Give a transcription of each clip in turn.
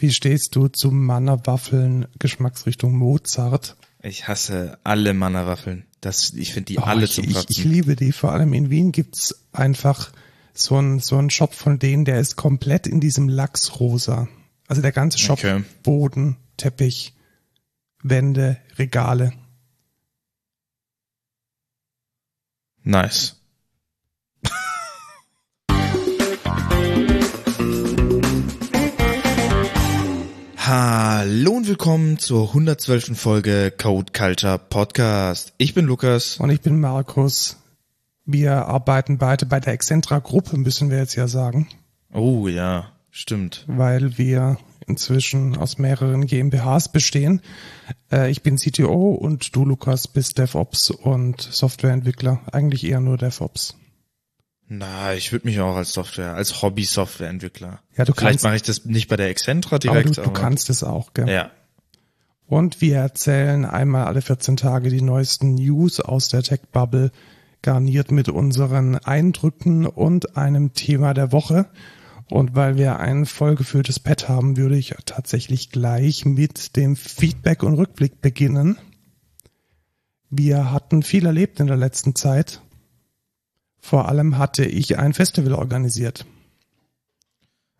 Wie stehst du zu Mannerwaffeln Geschmacksrichtung Mozart? Ich hasse alle Mannerwaffeln. Das, ich finde die Oh, alle ich, zum ich, Kotzen. ich liebe die. Vor allem in Wien gibt's einfach so einen so einen Shop von denen, der ist komplett in diesem Lachsrosa. Also der ganze Shop, Okay. Boden, Teppich, Wände, Regale. Nice. Hallo und willkommen zur 112. Folge Code Culture Podcast. Ich bin Lukas. Und ich bin Markus. Wir arbeiten beide bei der Excentra Gruppe, müssen wir jetzt ja sagen, Oh ja, stimmt. weil wir inzwischen aus mehreren GmbHs bestehen. Äh, ich bin CTO und du, Lukas, bist DevOps und Softwareentwickler. Eigentlich eher nur DevOps. Na, ich würde mich auch als Software, als Hobby-Softwareentwickler. Ja, du Vielleicht kannst- mache ich das nicht bei der Excentra Aber direkt, du, aber, du kannst es auch, gell? ja. Und wir erzählen einmal alle 14 Tage die neuesten News aus der Tech-Bubble, garniert mit unseren Eindrücken und einem Thema der Woche. Und weil wir ein vollgefülltes Pad haben, würde ich tatsächlich gleich mit dem Feedback und Rückblick beginnen. Wir hatten viel erlebt in der letzten Zeit. Vor allem hatte ich ein Festival organisiert.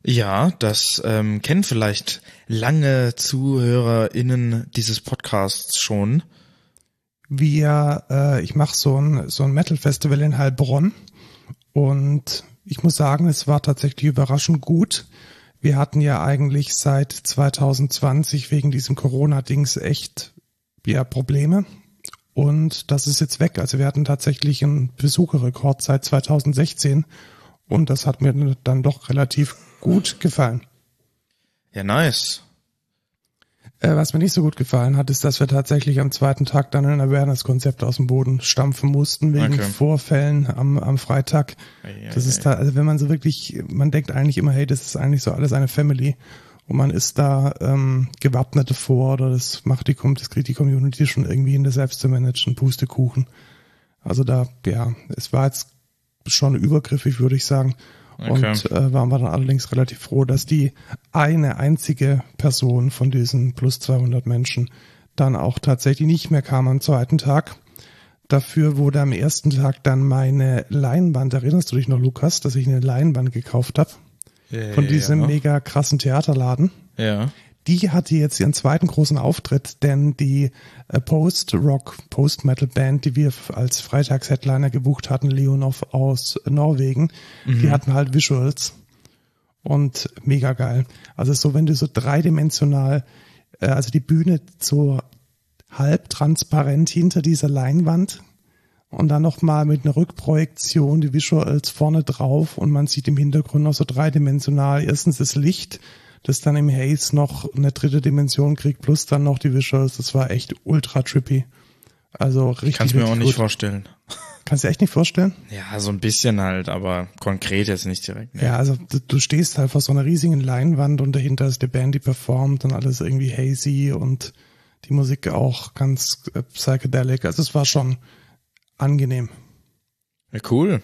Ja, das ähm, kennen vielleicht lange ZuhörerInnen dieses Podcasts schon. wir, äh, ich mache so ein, so ein Metal-Festival in Heilbronn und ich muss sagen, es war tatsächlich überraschend gut. Wir hatten ja eigentlich seit 2020 wegen diesem Corona-Dings echt ja, Probleme und das ist jetzt weg. Also wir hatten tatsächlich einen Besucherrekord seit 2016 und das hat mir dann doch relativ gut gefallen. Ja, nice. Äh, was mir nicht so gut gefallen hat, ist, dass wir tatsächlich am zweiten Tag dann ein Awareness-Konzept aus dem Boden stampfen mussten wegen Okay. Vorfällen am, am Freitag. Ei, ei, Das ist da, also wenn man so wirklich, man denkt eigentlich immer, hey, das ist eigentlich so alles eine Family und man ist da ähm, gewappnet davor oder das macht die, das kriegt die Community schon irgendwie in der selbst zu managen, Pustekuchen. Also da, ja, es war jetzt schon übergriffig, würde ich sagen. Okay. Und äh, waren wir dann allerdings relativ froh, dass die eine einzige Person von diesen plus 200 Menschen dann auch tatsächlich nicht mehr kam am zweiten Tag. Dafür wurde am ersten Tag dann meine Leinwand, erinnerst du dich noch, Lukas, dass ich eine Leinwand gekauft habe von diesem ja. mega krassen Theaterladen? Ja. Die hatte jetzt ihren zweiten großen Auftritt, denn die äh, Post-Rock, Post-Metal-Band, die wir als Freitags-Headliner gebucht hatten, Leonov aus Norwegen, die hatten halt Visuals und mega geil. Also so, wenn du so dreidimensional, äh, also die Bühne so halb transparent hinter dieser Leinwand und dann nochmal mit einer Rückprojektion die Visuals vorne drauf und man sieht im Hintergrund noch so dreidimensional erstens das Licht, das dann im Haze noch eine dritte Dimension kriegt, plus dann noch die Visuals. Das war echt ultra trippy. Also richtig. Kannst mir auch nicht gut. vorstellen. Kannst du dir echt nicht vorstellen? Ja, so ein bisschen halt, aber konkret jetzt nicht direkt. Nee. Ja, also du, du stehst halt vor so einer riesigen Leinwand und dahinter ist die Band, die performt und alles irgendwie hazy und die Musik auch ganz psychedelic. Also es war schon angenehm. Ja, cool.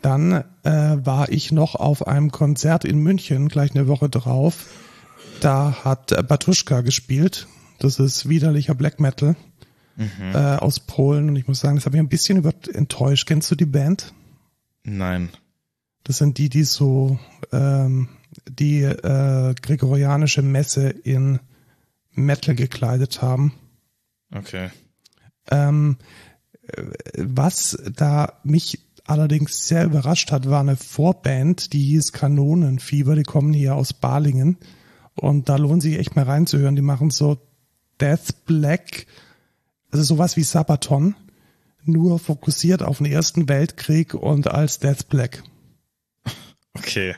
Dann äh, war ich noch auf einem Konzert in München, gleich eine Woche drauf. Da hat äh, Batuschka gespielt. Das ist widerlicher Black Metal äh, aus Polen. Und ich muss sagen, das hat mich ein bisschen über enttäuscht. Kennst du die Band? Nein. Das sind die, die so ähm, die äh, gregorianische Messe in Metal gekleidet haben. Okay. Ähm, äh, was da mich allerdings sehr überrascht hat, war eine Vorband, die hieß Kanonenfieber. Die kommen hier aus Balingen. Und da lohnt sich echt mal reinzuhören. Die machen so Death Black, also sowas wie Sabaton, nur fokussiert auf den Ersten Weltkrieg und als Death Black. Okay.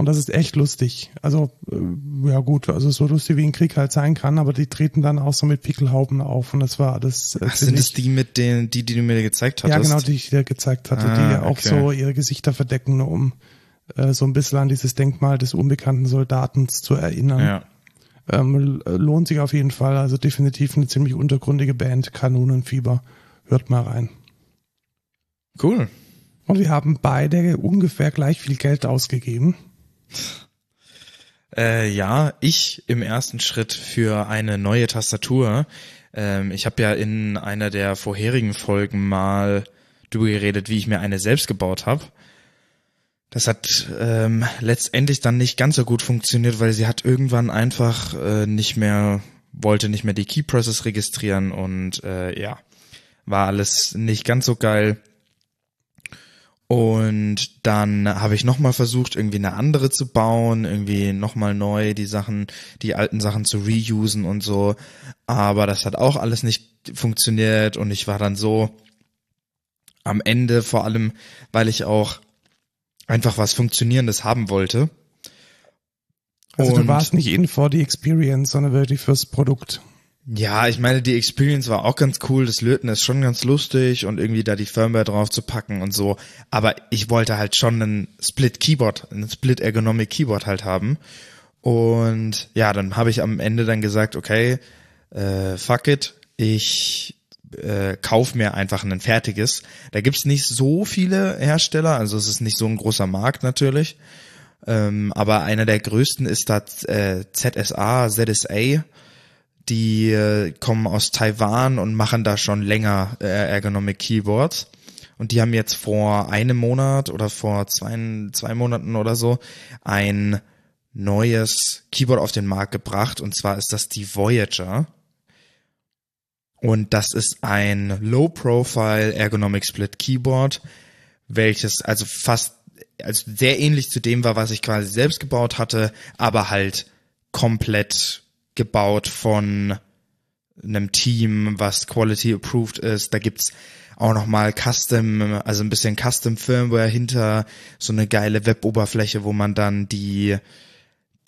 Und das ist echt lustig. Also, äh, ja gut, also so lustig wie ein Krieg halt sein kann, aber die treten dann auch so mit Pickelhauben auf und das war das. Äh, Ach, sind das die mit den, die, die du mir gezeigt hattest? Ja, genau, die ich dir gezeigt hatte, die Ah, auch okay. so ihre Gesichter verdecken, um äh, so ein bisschen an dieses Denkmal des unbekannten Soldaten zu erinnern. Ja. Ähm, l- lohnt sich auf jeden Fall. Also definitiv eine ziemlich untergründige Band, Kanonenfieber. Hört mal rein. Cool. Und wir haben beide ungefähr gleich viel Geld ausgegeben. Äh, ja, ich im ersten Schritt für eine neue Tastatur. Ähm, ich habe ja in einer der vorherigen Folgen mal drüber geredet, wie ich mir eine selbst gebaut habe. Das hat ähm, letztendlich dann nicht ganz so gut funktioniert, weil sie hat irgendwann einfach äh, nicht mehr, wollte nicht mehr die Keypresses registrieren und äh, ja, war alles nicht ganz so geil. Und dann habe ich nochmal versucht, irgendwie eine andere zu bauen, irgendwie nochmal neu die Sachen, die alten Sachen zu reusen und so. Aber das hat auch alles nicht funktioniert und ich war dann so am Ende, vor allem, weil ich auch einfach was Funktionierendes haben wollte. Also und du warst nicht in for the experience, sondern wirklich fürs Produkt. Ja, ich meine, die Experience war auch ganz cool. Das Löten ist schon ganz lustig und irgendwie da die Firmware drauf zu packen und so. Aber ich wollte halt schon einen Split Keyboard, einen Split Ergonomic Keyboard halt haben. Und ja, dann habe ich am Ende dann gesagt, okay, äh, fuck it, ich äh, kauf mir einfach ein fertiges. Da gibt's nicht so viele Hersteller, also es ist nicht so ein großer Markt natürlich. Ähm, aber einer der größten ist da äh, ZSA, ZSA. Die äh, kommen aus Taiwan und machen da schon länger äh, Ergonomic Keyboards. Und die haben jetzt vor einem Monat oder vor zwei, zwei Monaten oder so ein neues Keyboard auf den Markt gebracht. Und zwar ist das die Voyager. Und das ist ein Low-Profile Ergonomic Split Keyboard, welches also fast, also sehr ähnlich zu dem war, was ich quasi selbst gebaut hatte, aber halt komplett gebaut von einem Team, was Quality Approved ist. Da gibt's auch nochmal Custom, also ein bisschen Custom Firmware hinter, so eine geile Web-Oberfläche, wo man dann die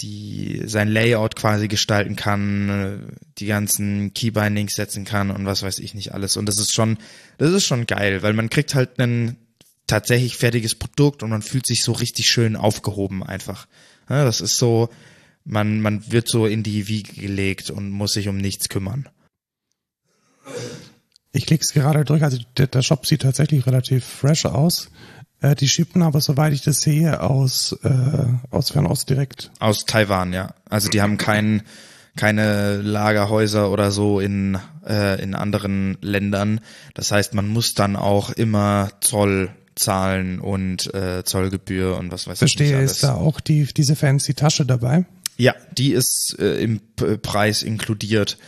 die sein Layout quasi gestalten kann, die ganzen Keybindings setzen kann und was weiß ich nicht alles. Und das ist schon, das ist schon geil, weil man kriegt halt ein tatsächlich fertiges Produkt und man fühlt sich so richtig schön aufgehoben einfach. Ja, das ist so, man, man wird so in die Wiege gelegt und muss sich um nichts kümmern. Ich klick's gerade durch, also der, der Shop sieht tatsächlich relativ fresh aus. Äh, die schippen aber, soweit ich das sehe, aus, äh, aus Fernost direkt. Aus Taiwan, ja. Also die haben kein, keine Lagerhäuser oder so in, äh, in anderen Ländern. Das heißt, man muss dann auch immer Zoll zahlen und äh, Zollgebühr und was weiß Verstehe, ich alles. ist da auch die, diese fancy Tasche dabei? Ja, die ist äh, im P Preis inkludiert.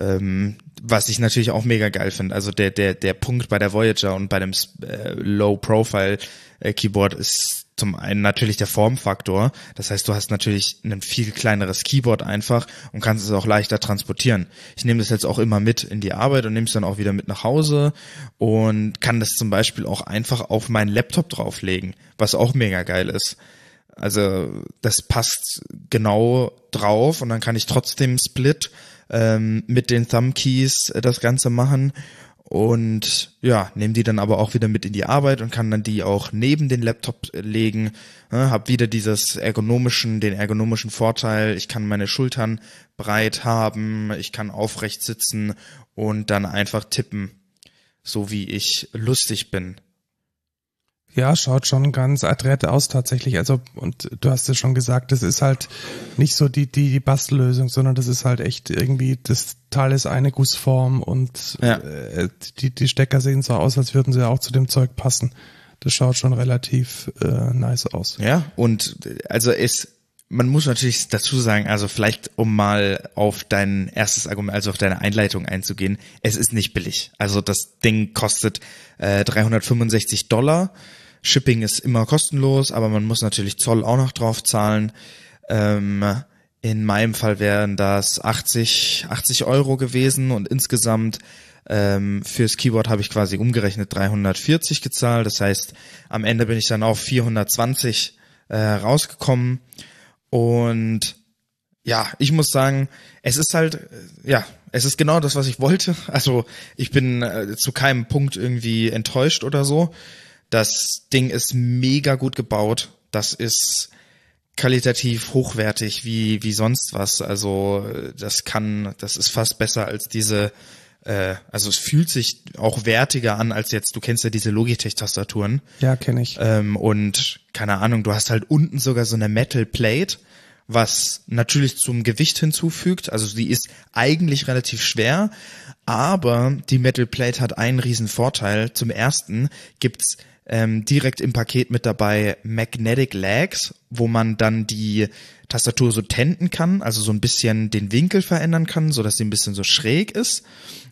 Ähm, was ich natürlich auch mega geil finde. Also der, der, der Punkt bei der Voyager und bei dem äh, Low-Profile-Keyboard äh, ist zum einen natürlich der Formfaktor. Das heißt, du hast natürlich ein viel kleineres Keyboard einfach und kannst es auch leichter transportieren. Ich nehme das jetzt auch immer mit in die Arbeit und nehme es dann auch wieder mit nach Hause und kann das zum Beispiel auch einfach auf meinen Laptop drauflegen, was auch mega geil ist. Also das passt genau drauf und dann kann ich trotzdem Split ähm, mit den Thumb Keys äh, das Ganze machen und ja, nehme die dann aber auch wieder mit in die Arbeit und kann dann die auch neben den Laptop äh, legen. Ja, hab wieder dieses ergonomischen, den ergonomischen Vorteil. Ich kann meine Schultern breit haben, ich kann aufrecht sitzen und dann einfach tippen, so wie ich lustig bin. Ja, schaut schon ganz adrett aus tatsächlich. Also, und du hast ja schon gesagt, das ist halt nicht so die, die, die Bastellösung, sondern das ist halt echt irgendwie, das Teil ist eine Gussform und ja. äh, die, die Stecker sehen so aus, als würden sie auch zu dem Zeug passen. Das schaut schon relativ äh, nice aus. Ja, und also es, man muss natürlich dazu sagen, also vielleicht um mal auf dein erstes Argument, also auf deine Einleitung einzugehen, es ist nicht billig. Also das Ding kostet äh, 365 Dollar. Shipping ist immer kostenlos, aber man muss natürlich Zoll auch noch drauf zahlen. Ähm, in meinem Fall wären das 80, 80 Euro gewesen und insgesamt ähm, fürs Keyboard habe ich quasi umgerechnet 340 gezahlt. Das heißt, am Ende bin ich dann auf 420 äh, rausgekommen. Und ja, ich muss sagen, es ist halt, äh, ja, es ist genau das, was ich wollte. Also ich bin äh, zu keinem Punkt irgendwie enttäuscht oder so. Das Ding ist mega gut gebaut. Das ist qualitativ hochwertig wie wie sonst was. Also das kann, das ist fast besser als diese. Äh, also es fühlt sich auch wertiger an als jetzt. Du kennst ja diese Logitech-Tastaturen. Ja, kenne ich. Ähm, und keine Ahnung, du hast halt unten sogar so eine Metal Plate was natürlich zum Gewicht hinzufügt. Also sie ist eigentlich relativ schwer, aber die Metal Plate hat einen riesen Vorteil. Zum ersten gibt's ähm, direkt im Paket mit dabei Magnetic Legs, wo man dann die Tastatur so tenden kann, also so ein bisschen den Winkel verändern kann, so dass sie ein bisschen so schräg ist,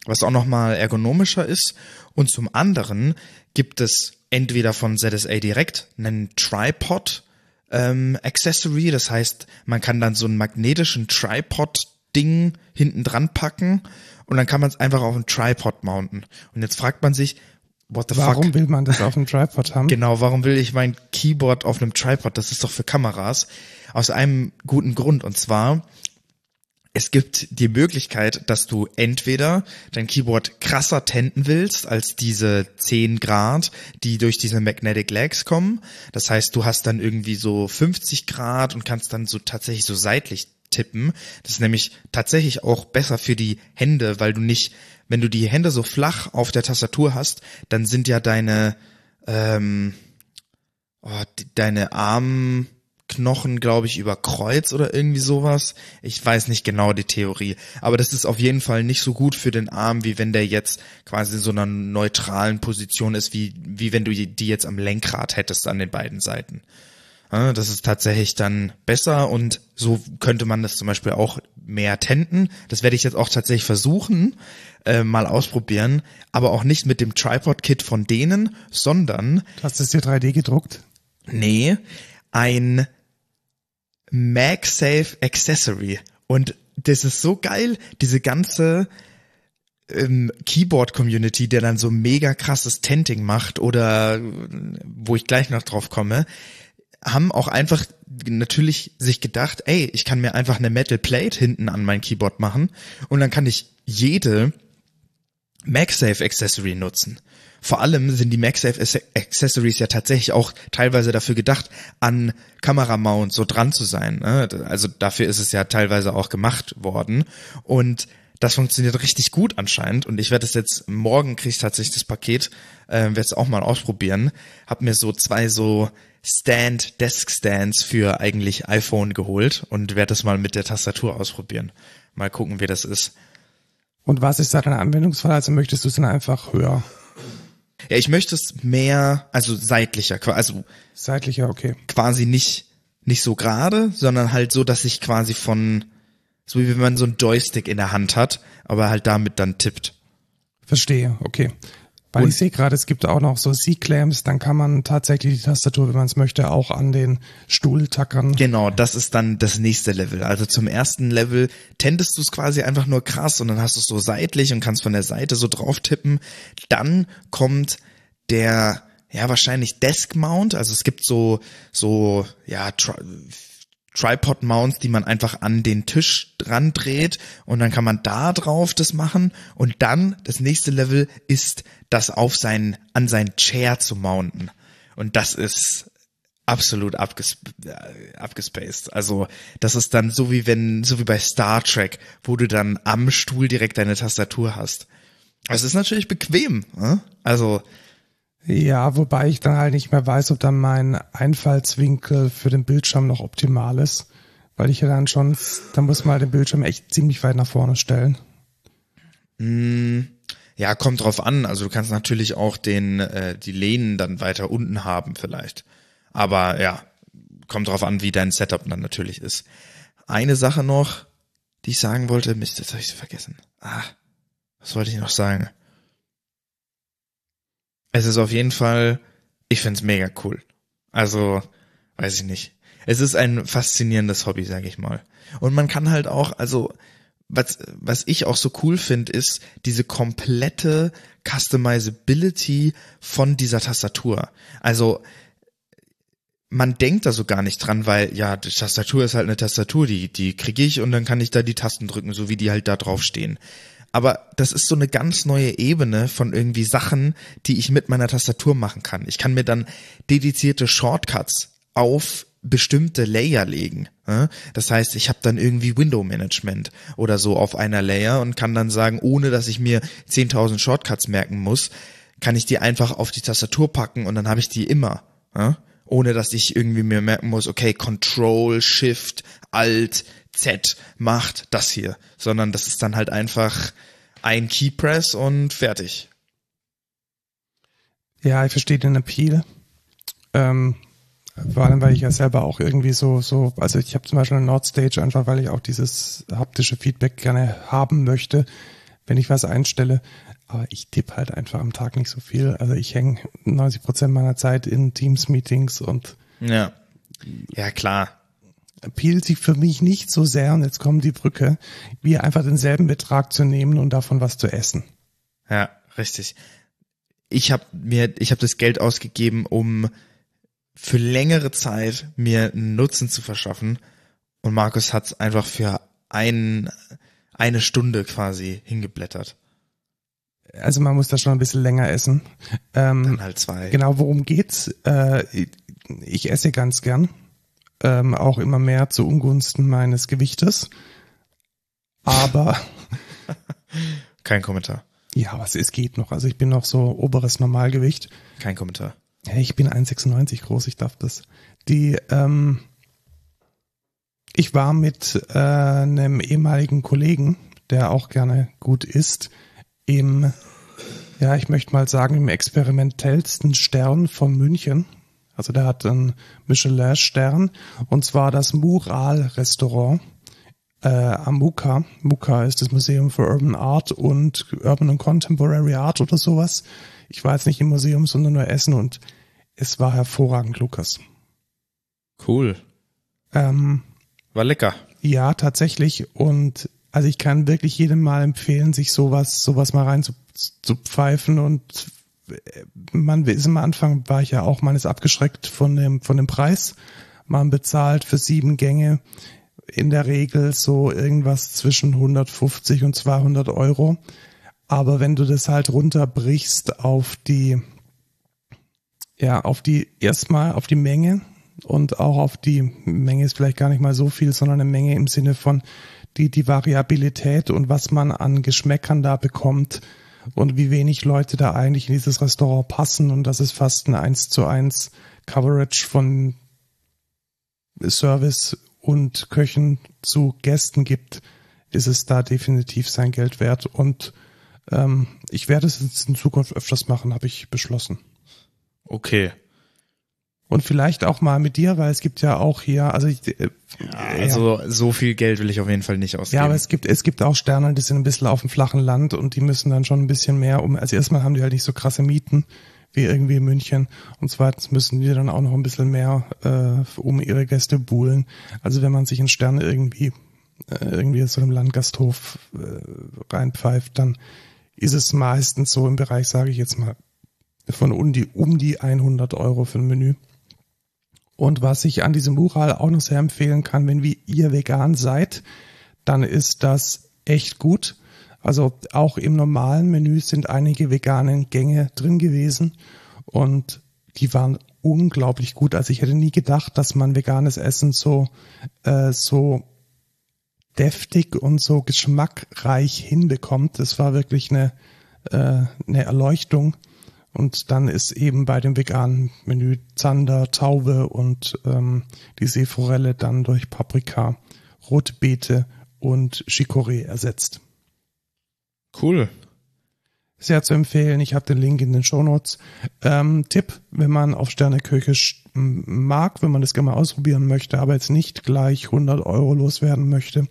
was auch nochmal ergonomischer ist. Und zum anderen gibt es entweder von ZSA direkt einen Tripod ähm, Accessory, das heißt, man kann dann so einen magnetischen Tripod Ding hinten dran packen und dann kann man es einfach auf einen Tripod mounten. Und jetzt fragt man sich, what the Warum fuck? will man das auf einem Tripod haben? Genau, warum will ich mein Keyboard auf einem Tripod? Das ist doch für Kameras. Aus einem guten Grund. Und zwar, es gibt die Möglichkeit, dass du entweder dein Keyboard krasser tenden willst als diese 10 Grad, die durch diese Magnetic Legs kommen. Das heißt, du hast dann irgendwie so 50 Grad und kannst dann so tatsächlich so seitlich tippen. Das ist nämlich tatsächlich auch besser für die Hände, weil du nicht, wenn du die Hände so flach auf der Tastatur hast, dann sind ja deine, ähm, oh, deine Arm, Knochen, glaube ich, über Kreuz oder irgendwie sowas. Ich weiß nicht genau die Theorie. Aber das ist auf jeden Fall nicht so gut für den Arm, wie wenn der jetzt quasi in so einer neutralen Position ist, wie, wie wenn du die jetzt am Lenkrad hättest an den beiden Seiten. Das ist tatsächlich dann besser und so könnte man das zum Beispiel auch mehr tenden. Das werde ich jetzt auch tatsächlich versuchen, äh, mal ausprobieren, aber auch nicht mit dem Tripod-Kit von denen, sondern Du hast es dir 3D gedruckt? Nee, ein MagSafe Accessory. Und das ist so geil, diese ganze ähm, Keyboard-Community, der dann so mega krasses Tenting macht oder wo ich gleich noch drauf komme, haben auch einfach natürlich sich gedacht, ey, ich kann mir einfach eine Metal Plate hinten an mein Keyboard machen und dann kann ich jede MagSafe Accessory nutzen. Vor allem sind die MagSafe Accessories ja tatsächlich auch teilweise dafür gedacht, an Kameramount so dran zu sein. Ne? Also dafür ist es ja teilweise auch gemacht worden. Und das funktioniert richtig gut anscheinend. Und ich werde es jetzt, morgen kriege ich tatsächlich das Paket, äh, werde es auch mal ausprobieren. Hab mir so zwei so Stand, Desk Stands für eigentlich iPhone geholt und werde das mal mit der Tastatur ausprobieren. Mal gucken, wie das ist. Und was ist da dein Anwendungsfall? Also möchtest du es dann einfach höher? Ja, ich möchte es mehr, also seitlicher, also Seitlicher, okay. quasi nicht, nicht so gerade, sondern halt so, dass ich quasi von, so wie wenn man so ein Joystick in der Hand hat, aber halt damit dann tippt. Verstehe, okay. Weil Und- ich sehe gerade, es gibt auch noch so C-Clamps, dann kann man tatsächlich die Tastatur, wenn man es möchte, auch an den Stuhl tackern. Genau, das ist dann das nächste Level. Also zum ersten Level tendest du es quasi einfach nur krass und dann hast du es so seitlich und kannst von der Seite so drauf tippen. Dann kommt der, ja, wahrscheinlich Desk Mount. Also es gibt so, so, ja, Tri Tripod Mounts, die man einfach an den Tisch dran dreht und dann kann man da drauf das machen und dann das nächste Level ist das auf sein, an sein Chair zu mounten. Und das ist absolut abges äh, abgespaced. Also das ist dann so wie wenn, so wie bei Star Trek, wo du dann am Stuhl direkt deine Tastatur hast. Es ist natürlich bequem. Ne? Also Ja, wobei ich dann halt nicht mehr weiß, ob dann mein Einfallswinkel für den Bildschirm noch optimal ist. Weil ich ja dann schon, da muss man halt den Bildschirm echt ziemlich weit nach vorne stellen. Ja, kommt drauf an. Also du kannst natürlich auch den äh, die Lehnen dann weiter unten haben vielleicht. Aber ja, kommt drauf an, wie dein Setup dann natürlich ist. Eine Sache noch, die ich sagen wollte, Mist, jetzt habe ich sie vergessen. Ah, was wollte ich noch sagen? Es ist auf jeden Fall, ich find's mega cool. Also, weiß ich nicht. Es ist ein faszinierendes Hobby, sag ich mal. Und man kann halt auch, also, was, was ich auch so cool finde, ist diese komplette Customizability von dieser Tastatur. Also, man denkt da so gar nicht dran, weil ja, die Tastatur ist halt eine Tastatur, die, die kriege ich und dann kann ich da die Tasten drücken, so wie die halt da drauf stehen. Aber das ist so eine ganz neue Ebene von irgendwie Sachen, die ich mit meiner Tastatur machen kann. Ich kann mir dann dedizierte Shortcuts auf bestimmte Layer legen. Das heißt, ich habe dann irgendwie Window Management oder so auf einer Layer und kann dann sagen, ohne dass ich mir 10.000 Shortcuts merken muss, kann ich die einfach auf die Tastatur packen und dann habe ich die immer. ohne dass ich irgendwie mir merken muss, okay, Control, Shift, Alt, Z macht das hier, sondern das ist dann halt einfach ein Keypress und fertig. Ja, ich verstehe den Appeal. Ähm, vor allem, weil ich ja selber auch irgendwie so, so, also ich habe zum Beispiel eine Nordstage einfach, weil ich auch dieses haptische Feedback gerne haben möchte, wenn ich was einstelle. Aber ich tippe halt einfach am Tag nicht so viel. Also ich hänge 90 Prozent meiner Zeit in Teams-Meetings und ja, ja klar. Appeal sich für mich nicht so sehr, und jetzt kommt die Brücke, wie einfach denselben Betrag zu nehmen und davon was zu essen. Ja, richtig. Ich habe mir, ich habe das Geld ausgegeben, um für längere Zeit mir einen Nutzen zu verschaffen. Und Markus hat es einfach für ein, eine Stunde quasi hingeblättert. Also man muss da schon ein bisschen länger essen. Ähm, Dann halt zwei. Genau, worum geht's? Äh, ich esse ganz gern. Ähm, auch immer mehr zu Ungunsten meines Gewichtes. Aber. Kein Kommentar. Ja, was es geht noch. Also ich bin noch so oberes Normalgewicht. Kein Kommentar. Hey, ich bin 1,96 groß, ich darf das. Die, ähm, ich war mit äh, einem ehemaligen Kollegen, der auch gerne gut isst, im, ja, ich möchte mal sagen, im experimentellsten Stern von München. Also der hat einen Michelin-Stern und zwar das Mural-Restaurant äh, am MUCA. MUCA ist das Museum for Urban Art und Urban and Contemporary Art oder sowas. Ich war jetzt nicht im Museum, sondern nur essen und es war hervorragend, Lukas. Cool. Ähm, war lecker. Ja, tatsächlich. Und also ich kann wirklich jedem mal empfehlen, sich sowas, sowas mal rein zu, zu pfeifen und man ist am Anfang war ich ja auch meines abgeschreckt von dem, von dem Preis. Man bezahlt für sieben Gänge in der Regel so irgendwas zwischen 150 und 200 Euro. Aber wenn du das halt runterbrichst auf die, ja, auf die, erstmal auf die Menge und auch auf die Menge ist vielleicht gar nicht mal so viel, sondern eine Menge im Sinne von die, die Variabilität und was man an Geschmäckern da bekommt und wie wenig Leute da eigentlich in dieses Restaurant passen und das ist fast ein 1 zu 1 Coverage von Service und Köchen zu Gästen gibt, ist es da definitiv sein Geld wert und ähm, ich werde es jetzt in Zukunft öfters machen, habe ich beschlossen. Okay. Und vielleicht auch mal mit dir, weil es gibt ja auch hier, also ich, äh, ja, also ja. so viel Geld will ich auf jeden Fall nicht ausgeben. Ja, aber es gibt es gibt auch Sterne, die sind ein bisschen auf dem flachen Land und die müssen dann schon ein bisschen mehr um. Also erstmal haben die halt nicht so krasse Mieten wie irgendwie in München und zweitens müssen die dann auch noch ein bisschen mehr äh, um ihre Gäste buhlen. Also wenn man sich in Sterne irgendwie äh, irgendwie so einem Landgasthof äh, reinpfeift, dann ist es meistens so im Bereich, sage ich jetzt mal, von um die, um die 100 Euro für ein Menü. Und was ich an diesem Mural auch noch sehr empfehlen kann, wenn ihr vegan seid, dann ist das echt gut. Also auch im normalen Menü sind einige veganen Gänge drin gewesen und die waren unglaublich gut. Also ich hätte nie gedacht, dass man veganes Essen so äh, so deftig und so geschmackreich hinbekommt. Das war wirklich eine, äh, eine Erleuchtung. Und dann ist eben bei dem veganen Menü Zander, Taube und ähm, die Seeforelle dann durch Paprika, Rotbeete und Chicorée ersetzt. Cool. Sehr zu empfehlen. Ich habe den Link in den Shownotes. Ähm, Tipp, wenn man auf Sterneküche mag, wenn man das gerne mal ausprobieren möchte, aber jetzt nicht gleich 100 Euro loswerden möchte.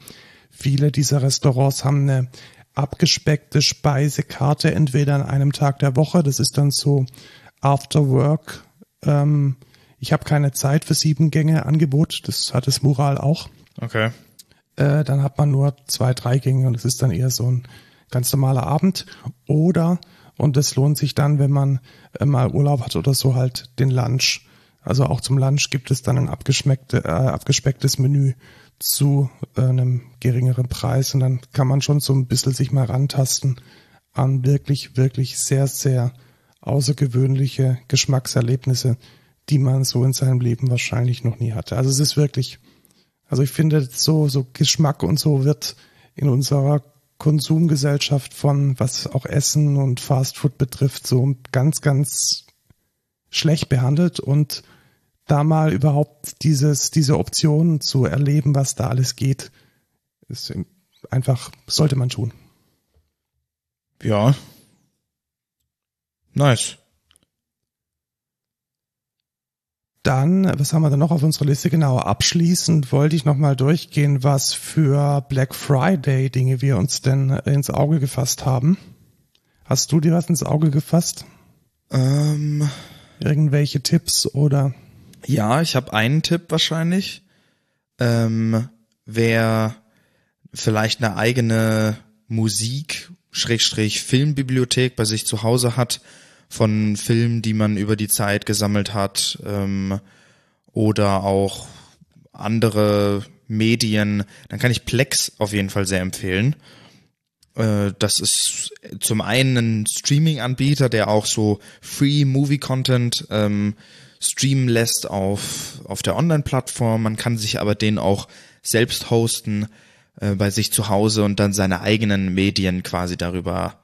Viele dieser Restaurants haben eine abgespeckte Speisekarte, entweder an einem Tag der Woche, das ist dann so After Work. Ähm, ich habe keine Zeit für sieben Gänge Angebot, das hat das Mural auch. Okay. Äh, dann hat man nur zwei, drei Gänge und es ist dann eher so ein ganz normaler Abend. Oder, und das lohnt sich dann, wenn man äh, mal Urlaub hat oder so, halt den Lunch. Also auch zum Lunch gibt es dann ein abgeschmeckte, äh, abgespecktes Menü zu äh, einem geringeren Preis und dann kann man schon so ein bisschen sich mal rantasten an wirklich, wirklich sehr, sehr außergewöhnliche Geschmackserlebnisse, die man so in seinem Leben wahrscheinlich noch nie hatte. Also es ist wirklich, also ich finde so, so Geschmack und so wird in unserer Konsumgesellschaft von, was auch Essen und Fastfood betrifft, so ganz, ganz schlecht behandelt und da mal überhaupt dieses, diese Option zu erleben, was da alles geht, ist einfach, sollte man tun. Ja. Nice. Dann, was haben wir da noch auf unserer Liste? Genau, abschließend wollte ich nochmal durchgehen, was für Black Friday Dinge wir uns denn ins Auge gefasst haben. Hast du dir was ins Auge gefasst? Ähm, Irgendwelche Tipps oder? Ja, ich habe einen Tipp wahrscheinlich. Ähm, wer vielleicht eine eigene Musik, Schrägstrich Filmbibliothek bei sich zu Hause hat, von Filmen, die man über die Zeit gesammelt hat, ähm, oder auch andere Medien, dann kann ich Plex auf jeden Fall sehr empfehlen. Äh, Das ist zum einen ein Streaming-Anbieter, der auch so Free Movie Content ähm, streamen lässt auf, auf der Online-Plattform. Man kann sich aber den auch selbst hosten äh, bei sich zu Hause und dann seine eigenen Medien quasi darüber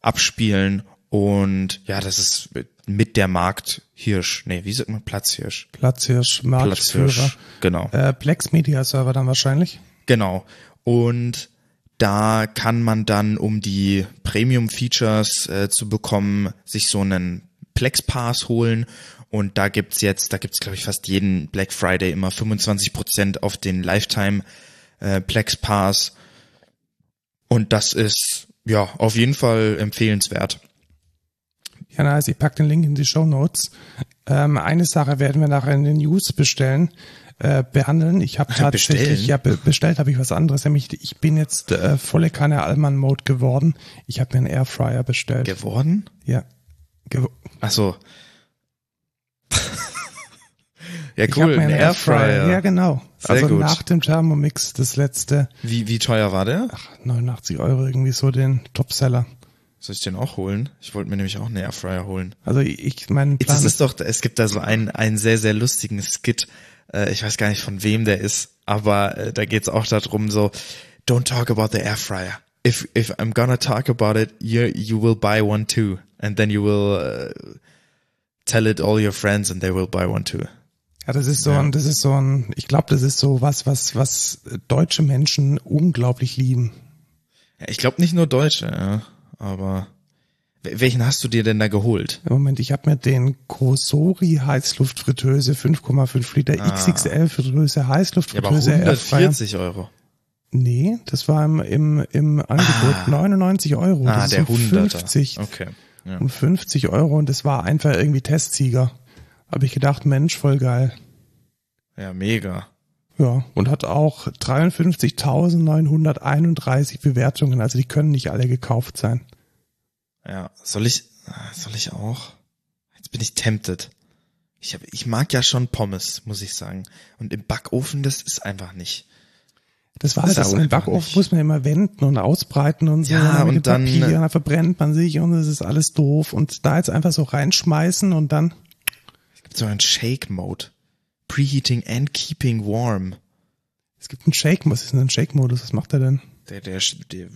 abspielen. Und ja, das ist mit der Markthirsch. Nee, wie sagt man? Platzhirsch. Platzhirsch, Marktführer. Platzhirsch. Genau. Äh, Plex Media Server dann wahrscheinlich. Genau. Und da kann man dann, um die Premium-Features äh, zu bekommen, sich so einen Plex Pass holen. Und da gibt's jetzt, da gibt's glaube ich fast jeden Black Friday immer 25% auf den Lifetime äh, Plex Pass. Und das ist ja auf jeden Fall empfehlenswert. Ja, nice. Ich pack den Link in die Show Notes. Ähm, eine Sache werden wir nachher in den News bestellen, äh, behandeln. Ich habe tatsächlich, Bestellen? ja, be bestellt habe ich was anderes. Nämlich, ich bin jetzt äh, volle Kanne Allmann Mode geworden. Ich habe mir einen Airfryer bestellt. Geworden? ja. Ge Ach so. Ja, Ich cool, mir ein einen Airfryer. Ja, genau. Sehr also gut. nach dem Thermomix das letzte, Wie, wie teuer war der? ach, 89 Euro irgendwie so den Topseller. Soll ich den auch holen? Ich wollte mir nämlich auch einen Airfryer holen. Also ich, mein Plan Das ist doch, es gibt da so einen, einen sehr, sehr lustigen Skit. Äh, ich weiß gar nicht, von wem der ist, aber äh, da geht's auch darum, so, don't talk about the Airfryer. If, if I'm gonna talk about it, you, you will buy one too. And then you will uh, tell it all your friends and they will buy one too. Ja, das ist so ein, das ist so ein, ich glaube, das ist so was, was, was deutsche Menschen unglaublich lieben. Ja, ich glaube nicht nur Deutsche, ja, aber wel- welchen hast du dir denn da geholt? Moment, ich habe mir den Kosori Heißluftfritteuse 5,5 Liter Ah. XXL Fritteuse Ja, aber Heißluftfritteuse Airfryer. 140 Euro. Nee, das war im, im, im Angebot 99 Euro. Ah, das der ist um 100er. 50, Okay. Ja. um 50 Euro und das war einfach irgendwie Testsieger. Habe ich gedacht, Mensch, voll geil. ja, mega. Ja, und hat auch 53.931 Bewertungen, also die können nicht alle gekauft sein. Ja, soll ich, soll ich auch? Jetzt bin ich tempted. Ich, hab, ich mag ja schon Pommes, muss ich sagen. Und im Backofen, das ist einfach nicht. Das war Das halt, das im Backofen nicht. muss man immer wenden und ausbreiten und so. Ja, mit dem und dann- Papier, dann verbrennt man sich und das ist alles doof. Und da jetzt einfach so reinschmeißen und dann, Es gibt so einen Shake-Mode. Preheating and keeping warm. es gibt einen Shake, was ist denn ein Shake-Modus? Was macht er denn? Der, der, der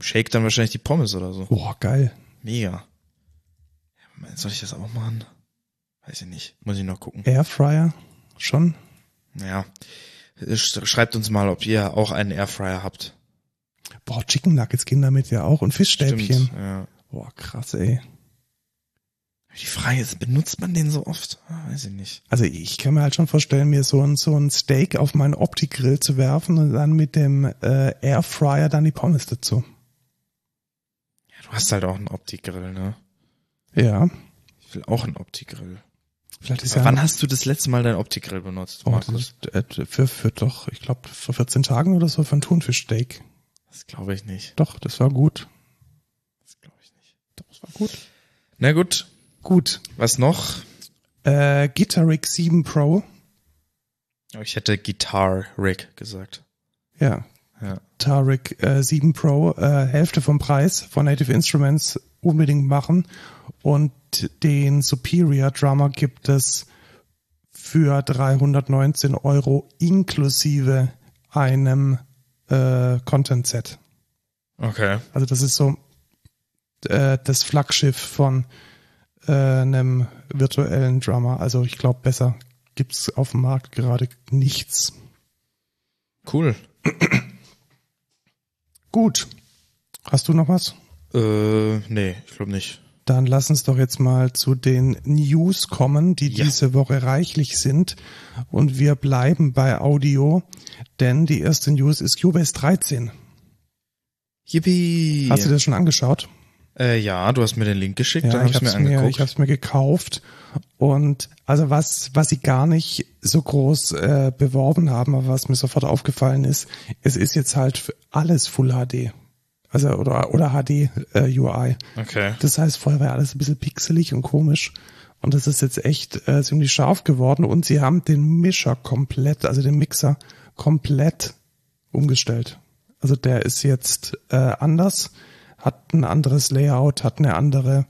shake dann wahrscheinlich die Pommes oder so. Boah, geil. Mega. Soll ich das auch machen? Weiß ich nicht. Muss ich noch gucken. Airfryer? Schon? Ja. Sch- Schreibt uns mal, ob ihr auch einen Airfryer habt. Boah, Chicken Nuggets gehen damit ja auch und Fischstäbchen. Stimmt. Ja. Boah, krass, ey. Die Frage ist, benutzt man den so oft? Ah, weiß ich nicht. Also ich kann mir halt schon vorstellen, mir so ein, so ein Steak auf meinen Opti-Grill zu werfen und dann mit dem äh, Airfryer dann die Pommes dazu. Ja, du hast halt auch einen Opti-Grill, ne? Ja, Ich will auch einen Opti-Grill. vielleicht ist Aber ja... Wann hast du das letzte Mal deinen Opti-Grill benutzt, oh, Markus? ist, äh, für, für doch, ich glaube, vor 14 Tagen oder so für ein Thunfischsteak. Das glaube ich nicht. Doch, das war gut. Das glaube ich nicht. Doch, das war gut. Na gut, Gut. was noch? Äh, Guitar Rig 7 Pro. Oh, Ich hätte Guitar Rig gesagt. Ja, Ja. Guitar Rig äh, 7 Pro, äh, Hälfte vom Preis von Native Instruments unbedingt machen. Und den Superior Drummer gibt es für 319 Euro inklusive einem äh, Content Set. Okay. Also das ist so äh, das Flaggschiff von äh, einem virtuellen Drummer. Also ich glaube besser gibt's auf dem Markt gerade nichts. Cool. Gut. Hast du noch was? Äh, nee, ich glaube nicht. Dann lass uns doch jetzt mal zu den News kommen, die Ja. diese Woche reichlich sind. Und wir bleiben bei Audio, denn die erste News ist Cubase 13. Yippie. Hast du das schon angeschaut? Äh, ja, du hast mir den Link geschickt, dann Ja, habe ich ich mir hab's mir, angeguckt. ich hab's mir gekauft. Und also was, was sie gar nicht so groß äh, beworben haben, aber was mir sofort aufgefallen ist, es ist jetzt halt alles Full HD. Also oder oder HD äh, UI. okay. Das heißt, vorher war ja alles ein bisschen pixelig und komisch. Und das ist jetzt echt äh, ziemlich scharf geworden. Und sie haben den Mischer komplett, also den Mixer komplett umgestellt. Also der ist jetzt äh, anders, hat ein anderes Layout, hat eine andere,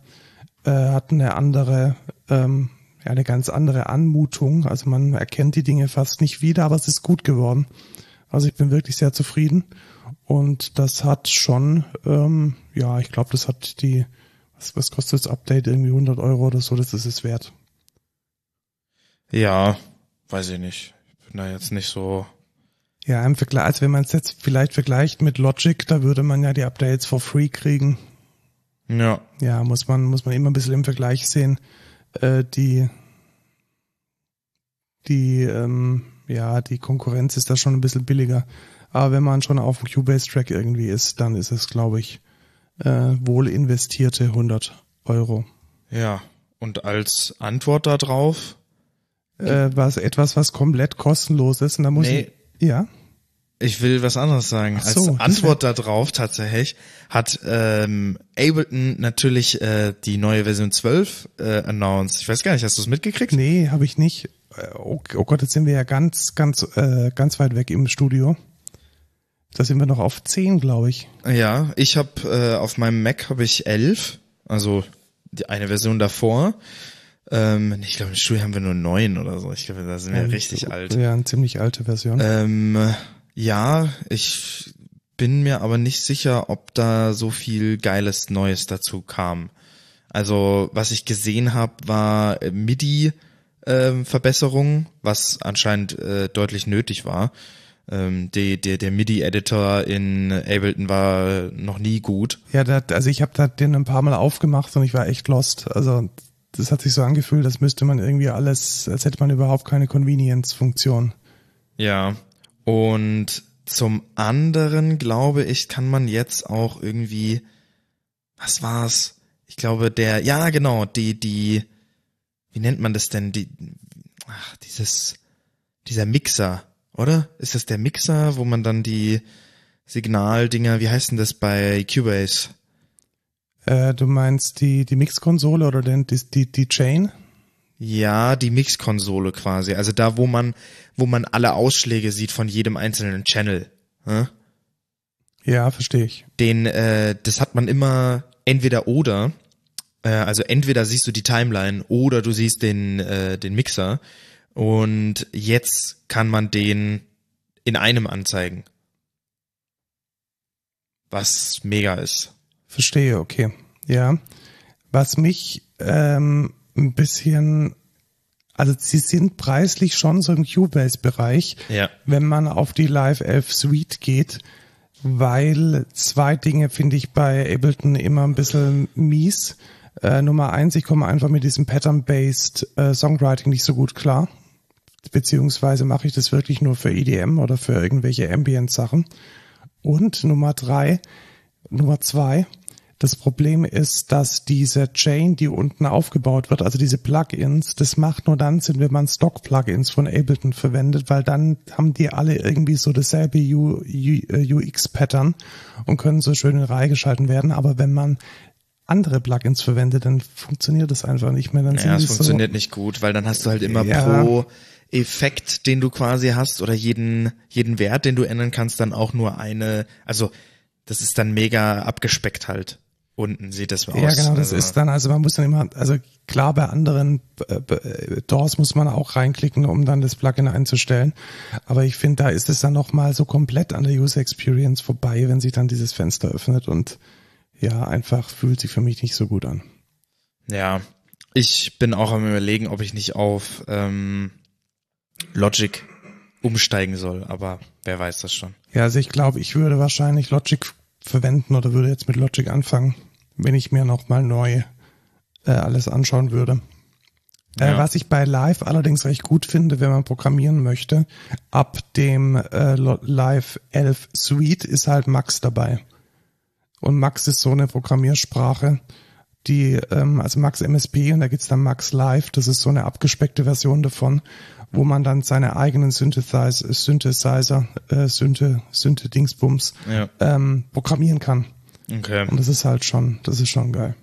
äh, hat eine andere, ähm, ja, eine ganz andere Anmutung. Also man erkennt die Dinge fast nicht wieder, aber es ist gut geworden. Also ich bin wirklich sehr zufrieden. Und das hat schon, ähm, ja, ich glaube, das hat die, was, was kostet das Update? Irgendwie 100 Euro oder so, das ist es wert. Ja, weiß ich nicht. Ich bin da jetzt nicht so. Ja, im Vergleich, also wenn man es jetzt vielleicht vergleicht mit Logic, da würde man ja die Updates for free kriegen. Ja. Ja, muss man, muss man immer ein bisschen im Vergleich sehen. Äh, die, die, ähm, ja, die Konkurrenz ist da schon ein bisschen billiger. Aber wenn man schon auf dem Cubase-Track irgendwie ist, dann ist es, glaube ich, äh, wohl investierte 100 Euro. Ja. Und als Antwort darauf, Äh, was, etwas, was komplett kostenlos ist. Und da muss Nee. Ja. ich will was anderes sagen. So, als Antwort darauf tatsächlich hat ähm, Ableton natürlich äh, die neue Version 12 äh, announced. Ich weiß gar nicht, hast du es mitgekriegt? Nee, habe ich nicht. Äh, Oh, oh Gott, jetzt sind wir ja ganz, ganz, äh, ganz weit weg im Studio. Da sind wir noch auf 10, glaube ich. Ja, ich habe äh, auf meinem Mac habe ich 11, also die eine Version davor. Ähm, ich glaube, im Studio haben wir nur 9 oder so. Ich glaube, da sind wir richtig alt. Ja, eine ziemlich alte Version. Ähm, ja, ich bin mir aber nicht sicher, ob da so viel geiles Neues dazu kam. Also, was ich gesehen habe, war äh, MIDI ähm, Verbesserung, was anscheinend äh, deutlich nötig war. Ähm, die, der, der MIDI-Editor in Ableton war noch nie gut. Ja, da, also ich habe da den ein paar Mal aufgemacht und ich war echt lost. Also das hat sich so angefühlt, als müsste man irgendwie alles, als hätte man überhaupt keine Convenience-Funktion. Ja. Und zum anderen glaube ich, kann man jetzt auch irgendwie, was war's? Ich glaube, der, ja genau, die, die, wie nennt man das denn? Die, ach, dieses, dieser Mixer, oder? Ist das der Mixer, wo man dann die Signaldinger, wie heißt denn das bei Cubase? Äh, du meinst die, die Mix-Konsole oder den, die, die, die Chain? Ja, die Mixkonsole quasi. Also da, wo man, wo man alle Ausschläge sieht von jedem einzelnen Channel. Hm? Ja, verstehe ich. den, äh, das hat man immer entweder oder. Äh, also entweder siehst du die Timeline oder du siehst den, äh, den Mixer. Und jetzt kann man den in einem anzeigen. Was mega ist. Verstehe, okay. Ja. Was mich ähm, ein bisschen, also sie sind preislich schon so im Cubase-Bereich, Ja. wenn man auf die Live 11 Suite geht, weil zwei Dinge finde ich bei Ableton immer ein bisschen mies. Äh, Nummer eins, ich komme einfach mit diesem Pattern-Based äh, Songwriting nicht so gut klar. Beziehungsweise mache ich das wirklich nur für EDM oder für irgendwelche Ambient-Sachen. Und Nummer drei, Nummer zwei, das Problem ist, dass diese Chain, die unten aufgebaut wird, also diese Plugins, das macht nur dann Sinn, wenn man Stock-Plugins von Ableton verwendet, weil dann haben die alle irgendwie so dasselbe UX-Pattern und können so schön in Reihe geschalten werden. Aber wenn man andere Plugins verwendet, dann funktioniert das einfach nicht mehr. Dann Ja, es funktioniert nicht gut, weil dann hast du halt immer Ja. pro Effekt, den du quasi hast oder jeden, jeden Wert, den du ändern kannst, dann auch nur eine, also das ist dann mega abgespeckt halt. Unten sieht das aus. Ja, genau, das also, ist dann, also man muss dann immer, also klar, bei anderen äh, äh, DAWs muss man auch reinklicken, um dann das Plugin einzustellen. Aber ich finde, da ist es dann nochmal so komplett an der User Experience vorbei, wenn sich dann dieses Fenster öffnet und ja, einfach fühlt sich für mich nicht so gut an. Ja, ich bin auch am überlegen, ob ich nicht auf ähm, Logic umsteigen soll, aber wer weiß das schon. Ja, also ich glaube, ich würde wahrscheinlich Logic verwenden oder würde jetzt mit Logic anfangen, wenn ich mir nochmal neu äh, alles anschauen würde. Äh, ja. was ich bei Live allerdings recht gut finde, wenn man programmieren möchte, ab dem äh, Live 11 Suite ist halt Max dabei. Und Max ist so eine Programmiersprache, die, ähm, also Max MSP und da gibt's dann Max Live, das ist so eine abgespeckte Version davon, wo man dann seine eigenen Synthesizer, Synthesizer, äh, Synth, Synth Dingsbums ja. ähm, programmieren kann. Okay. Und das ist halt schon, das ist schon geil.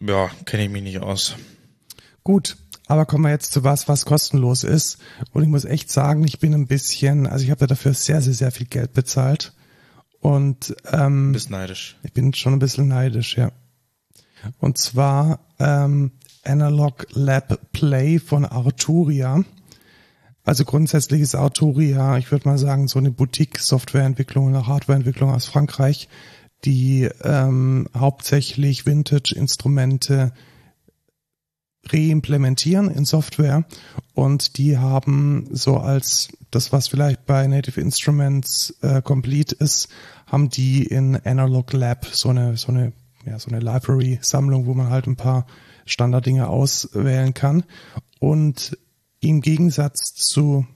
Ja, kenne ich mich nicht aus. Gut, aber kommen wir jetzt zu was, was kostenlos ist. Und ich muss echt sagen, ich bin ein bisschen, also ich habe dafür sehr, sehr, sehr viel Geld bezahlt. Und ähm, bist neidisch. Ich bin schon ein bisschen neidisch, ja. Und zwar ähm, Analog Lab Play von Arturia. Also grundsätzlich ist Arturia, ich würde mal sagen, so eine Boutique-Softwareentwicklung oder Hardwareentwicklung aus Frankreich, die ähm, hauptsächlich Vintage-Instrumente reimplementieren in Software und die haben so als das, was vielleicht bei Native Instruments äh, complete ist, haben die in Analog Lab so eine, so eine, ja, so eine Library-Sammlung, wo man halt ein paar Standarddinge auswählen kann. Und im Gegensatz zu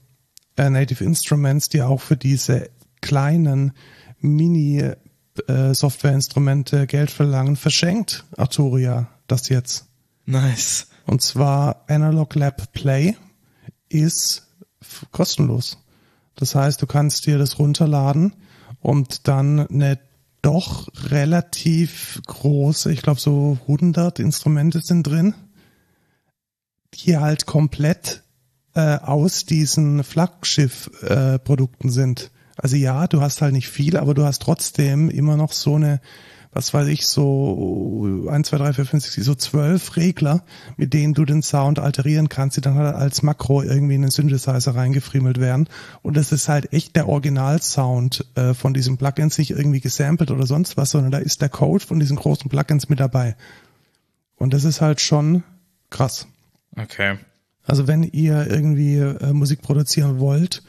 äh, Native Instruments, die auch für diese kleinen Mini äh, Geld verlangen, verschenkt Arturia das jetzt. Nice. Und zwar Analog Lab Play ist kostenlos. Das heißt, du kannst dir das runterladen und dann eine doch relativ große, ich glaube so 100 Instrumente sind drin, die halt komplett äh, aus diesen Flaggschiff-Produkten äh, sind. Also ja, du hast halt nicht viel, aber du hast trotzdem immer noch so eine was weiß ich, so 1, 2, 3, 4, 5, 6, so zwölf Regler, mit denen du den Sound alterieren kannst, die dann halt als Makro irgendwie in den Synthesizer reingefriemelt werden. Und das ist halt echt der Originalsound äh, von diesem Plugins nicht irgendwie gesampelt oder sonst was, sondern da ist der Code von diesen großen Plugins mit dabei. Und das ist halt schon krass. Okay. Also wenn ihr irgendwie äh, Musik produzieren wollt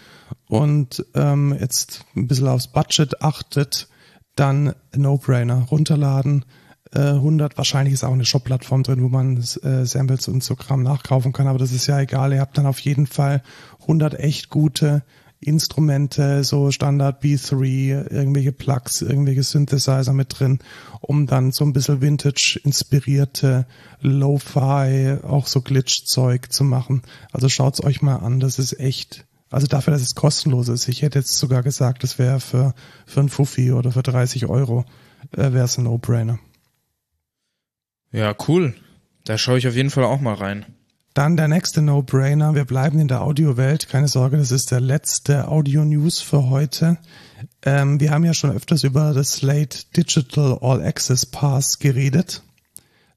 und ähm, jetzt ein bisschen aufs Budget achtet, dann No-Brainer runterladen. Äh, 100, wahrscheinlich ist auch eine Shop-Plattform drin, wo man äh, Samples und so Kram nachkaufen kann, aber das ist ja egal. Ihr habt dann auf jeden Fall 100 echt gute Instrumente, so Standard B3, irgendwelche Plugs, irgendwelche Synthesizer mit drin, um dann so ein bisschen Vintage-inspirierte Lo-Fi, auch so Glitch-Zeug zu machen. Also schaut's euch mal an, das ist echt also dafür, dass es kostenlos ist. Ich hätte jetzt sogar gesagt, das wäre für, für ein Fuffi oder für 30 Euro äh, wäre es ein No-Brainer. Ja, cool. Da schaue ich auf jeden Fall auch mal rein. Dann der nächste No-Brainer. Wir bleiben in der Audiowelt. Keine Sorge, das ist der letzte Audio-News für heute. Ähm, wir haben ja schon öfters über das Slate Digital All Access Pass geredet.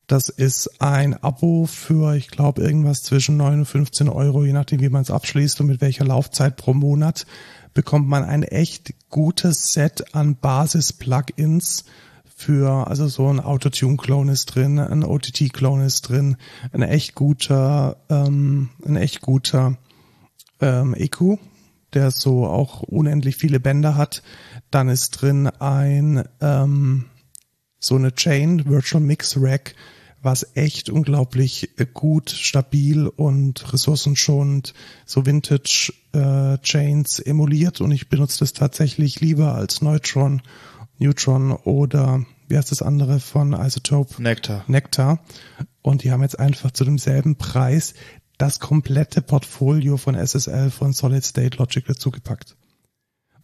Das ist ein Abo für, ich glaube, irgendwas zwischen 9 und 15 Euro, je nachdem, wie man es abschließt und mit welcher Laufzeit pro Monat, bekommt man ein echt gutes Set an Basis-Plugins für, also so ein Autotune-Clone ist drin, ein OTT-Clone ist drin, ein echt guter, ähm, ein echt guter ähm, EQ, der so auch unendlich viele Bänder hat. Dann ist drin ein ähm, so eine Chain, Virtual Mix Rack, was echt unglaublich äh, gut, stabil und ressourcenschonend so Vintage äh, Chains emuliert und ich benutze das tatsächlich lieber als Neutron, Neutron oder wie heißt das andere von Isotope? Nectar. Nectar. Und die haben jetzt einfach zu demselben Preis das komplette Portfolio von SSL von Solid State Logic dazugepackt.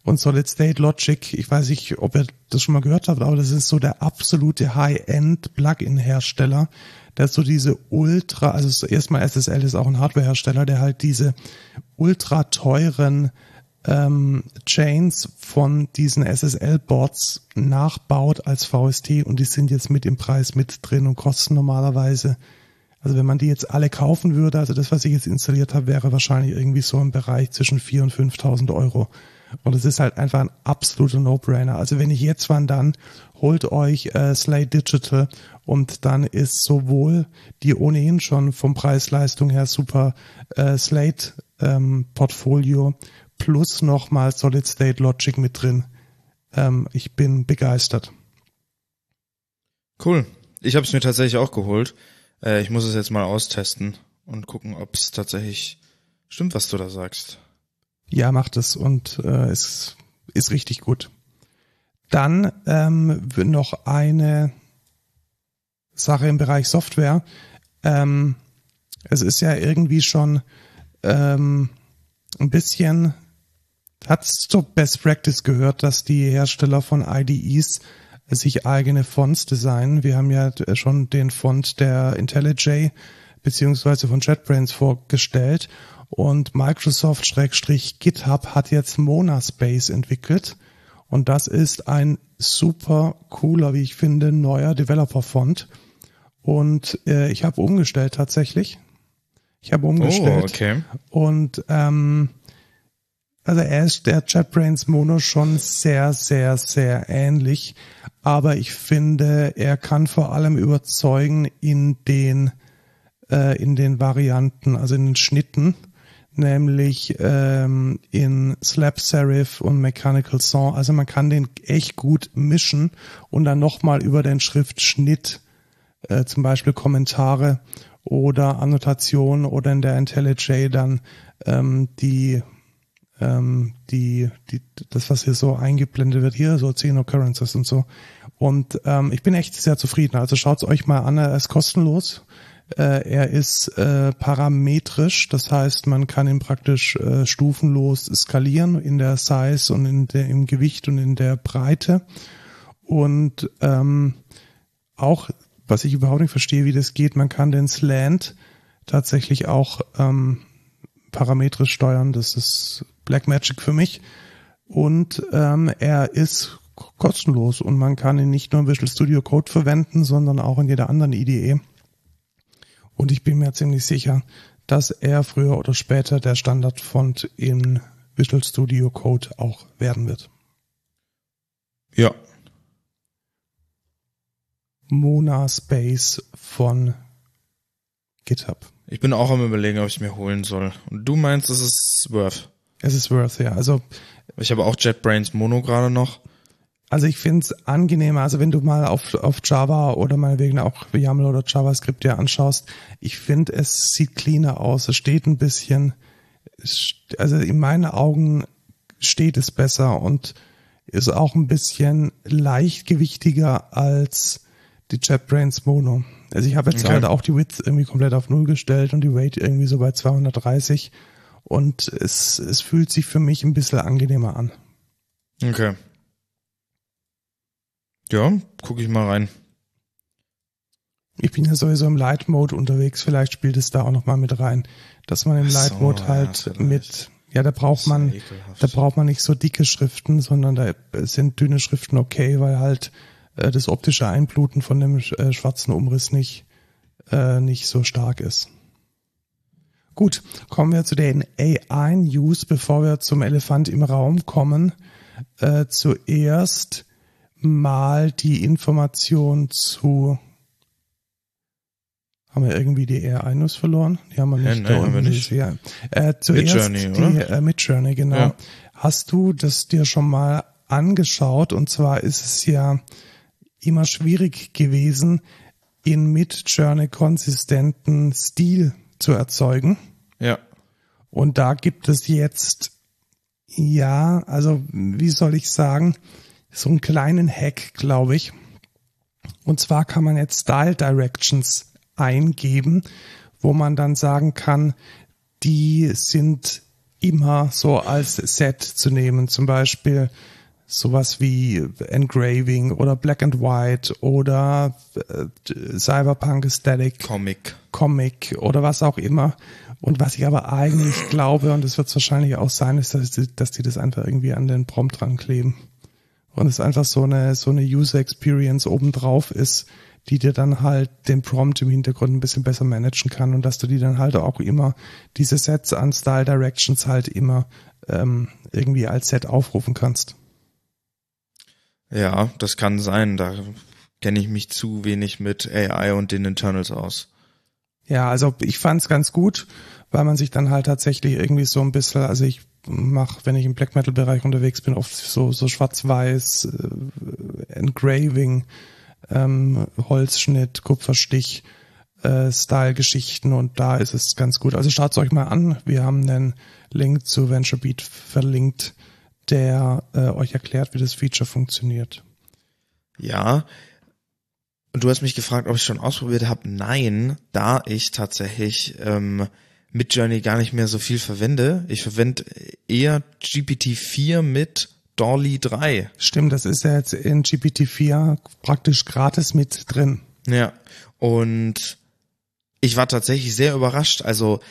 Und Solid State Logic, ich weiß nicht, ob ihr das schon mal gehört habt, aber das ist so der absolute High-End Plugin-Hersteller, der so diese ultra, also erstmal SSL ist auch ein Hardware-Hersteller, der halt diese ultra teuren ähm, Chains von diesen SSL-Boards nachbaut als VST und die sind jetzt mit im Preis mit drin und kosten normalerweise, also wenn man die jetzt alle kaufen würde, also das, was ich jetzt installiert habe, wäre wahrscheinlich irgendwie so im Bereich zwischen 4.000 und 5.000 Euro. Und es ist halt einfach ein absoluter No-Brainer. Also wenn ich jetzt wann dann, holt euch äh, Slate Digital und dann ist sowohl die ohnehin schon vom Preis-Leistung her super äh, Slate ähm, Portfolio plus nochmal Solid State Logic mit drin. Ähm, ich bin begeistert. Cool. Ich habe es mir tatsächlich auch geholt. Äh, ich muss es jetzt mal austesten und gucken, ob es tatsächlich stimmt, was du da sagst. Ja, macht es und äh, es ist richtig gut. Dann ähm, noch eine Sache im Bereich Software. Ähm, es ist ja irgendwie schon ähm, ein bisschen, hat es zur Best Practice gehört, dass die Hersteller von IDEs sich eigene Fonts designen. Wir haben ja schon den Font der IntelliJ beziehungsweise von JetBrains vorgestellt und Microsoft-GitHub hat jetzt Monaspace entwickelt und das ist ein super cooler, wie ich finde, neuer Developer-Font und äh, ich habe umgestellt tatsächlich. Ich habe umgestellt. Oh, okay. Und ähm, also er ist der JetBrains Mono schon sehr, sehr, sehr ähnlich. Aber ich finde, er kann vor allem überzeugen in den, äh, in den Varianten, also in den Schnitten, nämlich ähm, in Slap Serif und Mechanical Song. Also man kann den echt gut mischen und dann nochmal über den Schriftschnitt äh, zum Beispiel Kommentare oder Annotationen oder in der IntelliJ dann ähm, die ähm, die, die, das, was hier so eingeblendet wird, hier so 10 Occurrences und so. Und ähm, ich bin echt sehr zufrieden. Also schaut's euch mal an, er ist kostenlos. Äh, er ist äh, parametrisch, das heißt, man kann ihn praktisch äh, stufenlos skalieren in der Size und in der, im Gewicht und in der Breite. Und ähm, auch, was ich überhaupt nicht verstehe, wie das geht, man kann den Slant tatsächlich auch ähm, parametrisch steuern. Das ist Blackmagic für mich. Und ähm, er ist kostenlos und man kann ihn nicht nur im Visual Studio Code verwenden, sondern auch in jeder anderen IDE. Und ich bin mir ziemlich sicher, dass er früher oder später der Standardfont in Visual Studio Code auch werden wird. Ja. Mona Space von GitHub. Ich bin auch am überlegen, ob ich mir holen soll. Und du meinst, es ist worth. Es ist worth, ja. Also ich habe auch JetBrains Mono gerade noch. Also ich finde es angenehmer, also wenn du mal auf, auf Java oder meinetwegen auch YAML oder JavaScript dir anschaust, ich finde es sieht cleaner aus, es steht ein bisschen, also in meinen Augen steht es besser und ist auch ein bisschen leichtgewichtiger als die JetBrains Mono. Also ich habe jetzt okay. halt auch die Width irgendwie komplett auf Null gestellt und die Weight irgendwie so bei 230 und es, es fühlt sich für mich ein bisschen angenehmer an. Okay. Ja, gucke ich mal rein. Ich bin ja sowieso im Light Mode unterwegs, vielleicht spielt es da auch noch mal mit rein, dass man im Light Mode so, halt ja, mit ja, da braucht man da braucht man nicht so dicke Schriften, sondern da sind dünne Schriften okay, weil halt äh, das optische Einbluten von dem äh, schwarzen Umriss nicht äh, nicht so stark ist. Gut, kommen wir zu den AI-News, bevor wir zum Elefant im Raum kommen. Äh, zuerst mal die Information zu haben wir irgendwie die AI-News verloren? Die haben wir nicht. Ja, nein, haben wir nicht. Ja. Äh, zuerst Midjourney, die äh, Midjourney, genau. Ja. Hast du das dir schon mal angeschaut? Und zwar ist es ja immer schwierig gewesen, in Midjourney konsistenten Stil zu erzeugen. Ja. Und da gibt es jetzt, ja, also wie soll ich sagen, so einen kleinen Hack, glaube ich. Und zwar kann man jetzt Style Directions eingeben, wo man dann sagen kann, die sind immer so als Set zu nehmen. Zum Beispiel sowas wie Engraving oder Black and White oder äh, Cyberpunk Aesthetic. Comic. Comic oder was auch immer. Und was ich aber eigentlich glaube, und das wird es wahrscheinlich auch sein, ist, dass die, dass die das einfach irgendwie an den Prompt dran kleben. Und es einfach so eine, so eine User Experience obendrauf ist, die dir dann halt den Prompt im Hintergrund ein bisschen besser managen kann und dass du die dann halt auch immer diese Sets an Style Directions halt immer ähm, irgendwie als Set aufrufen kannst. Ja, das kann sein. Da kenne ich mich zu wenig mit AI und den Internals aus. Ja, also ich fand's ganz gut, weil man sich dann halt tatsächlich irgendwie so ein bisschen, also ich mache, wenn ich im Black Metal Bereich unterwegs bin, oft so so schwarz-weiß äh, Engraving, ähm, Holzschnitt, Kupferstich, äh, Style-Geschichten und da ist es ganz gut. Also schaut euch mal an. Wir haben einen Link zu VentureBeat verlinkt, der äh, euch erklärt, wie das Feature funktioniert. Ja, und du hast mich gefragt, ob ich schon ausprobiert habe. Nein, da ich tatsächlich ähm, Midjourney gar nicht mehr so viel verwende. Ich verwende eher GPT-4 mit Dolly 3. Stimmt, das ist ja jetzt in GPT-4 praktisch gratis mit drin. Ja, und ich war tatsächlich sehr überrascht. Also,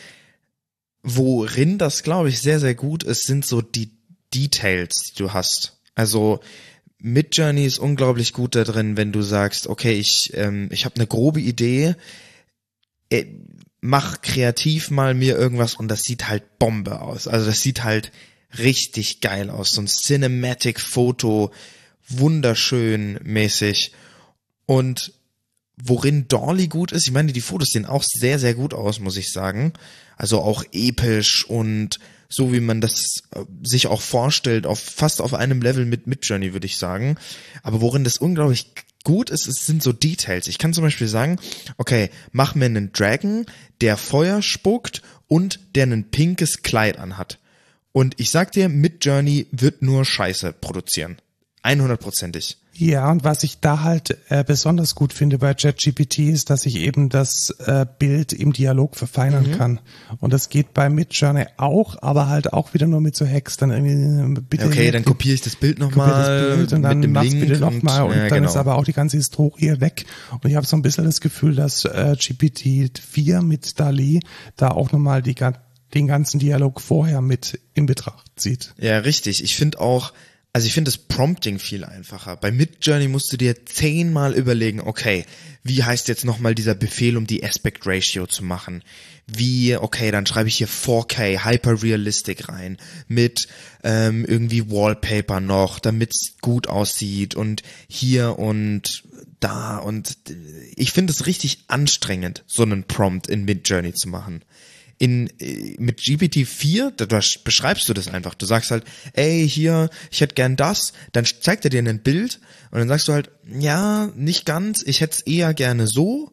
worin das, glaube ich, sehr, sehr gut ist, sind so die Details, die du hast. Also, Midjourney ist unglaublich gut da drin, wenn du sagst, okay, ich, ähm, ich habe eine grobe Idee, äh, mach kreativ mal mir irgendwas und das sieht halt Bombe aus. Also das sieht halt richtig geil aus. So ein Cinematic-Foto, wunderschön mäßig. Und worin Dolly gut ist, ich meine, die Fotos sehen auch sehr, sehr gut aus, muss ich sagen. Also auch episch und so wie man das äh, sich auch vorstellt, auf fast auf einem Level mit Midjourney, würde ich sagen. Aber worin das unglaublich gut ist, es sind so Details. Ich kann zum Beispiel sagen, okay, mach mir einen Dragon, der Feuer spuckt und der ein pinkes Kleid anhat. Und ich sag dir, Midjourney wird nur Scheiße produzieren. 100%ig. Ja, und was ich da halt äh, besonders gut finde bei ChatGPT ist, dass ich eben das äh, Bild im Dialog verfeinern mhm. kann. Und das geht bei Midjourney auch, aber halt auch wieder nur mit so Hacks. Dann irgendwie äh, bitte. Okay, dann kopiere ich das Bild nochmal und dann mit dem mach's Link bitte nochmal und, und ja, dann genau. ist aber auch die ganze Historie weg. Und ich habe so ein bisschen das Gefühl, dass äh, GPT 4 mit DALI da auch nochmal die, den ganzen Dialog vorher mit in Betracht zieht. Ja, richtig. Ich finde auch, also ich finde das Prompting viel einfacher. Bei Midjourney musst du dir zehnmal überlegen, okay, wie heißt jetzt nochmal dieser Befehl, um die Aspect Ratio zu machen? Wie, okay, dann schreibe ich hier 4K Hyper Realistic rein mit ähm, irgendwie Wallpaper noch, damit es gut aussieht und hier und da und ich finde es richtig anstrengend, so einen Prompt in Midjourney zu machen in äh, mit GPT-4, da, da beschreibst du das einfach. Du sagst halt, ey, hier, ich hätte gern das, dann zeigt er dir ein Bild und dann sagst du halt, ja, nicht ganz, ich hätte es eher gerne so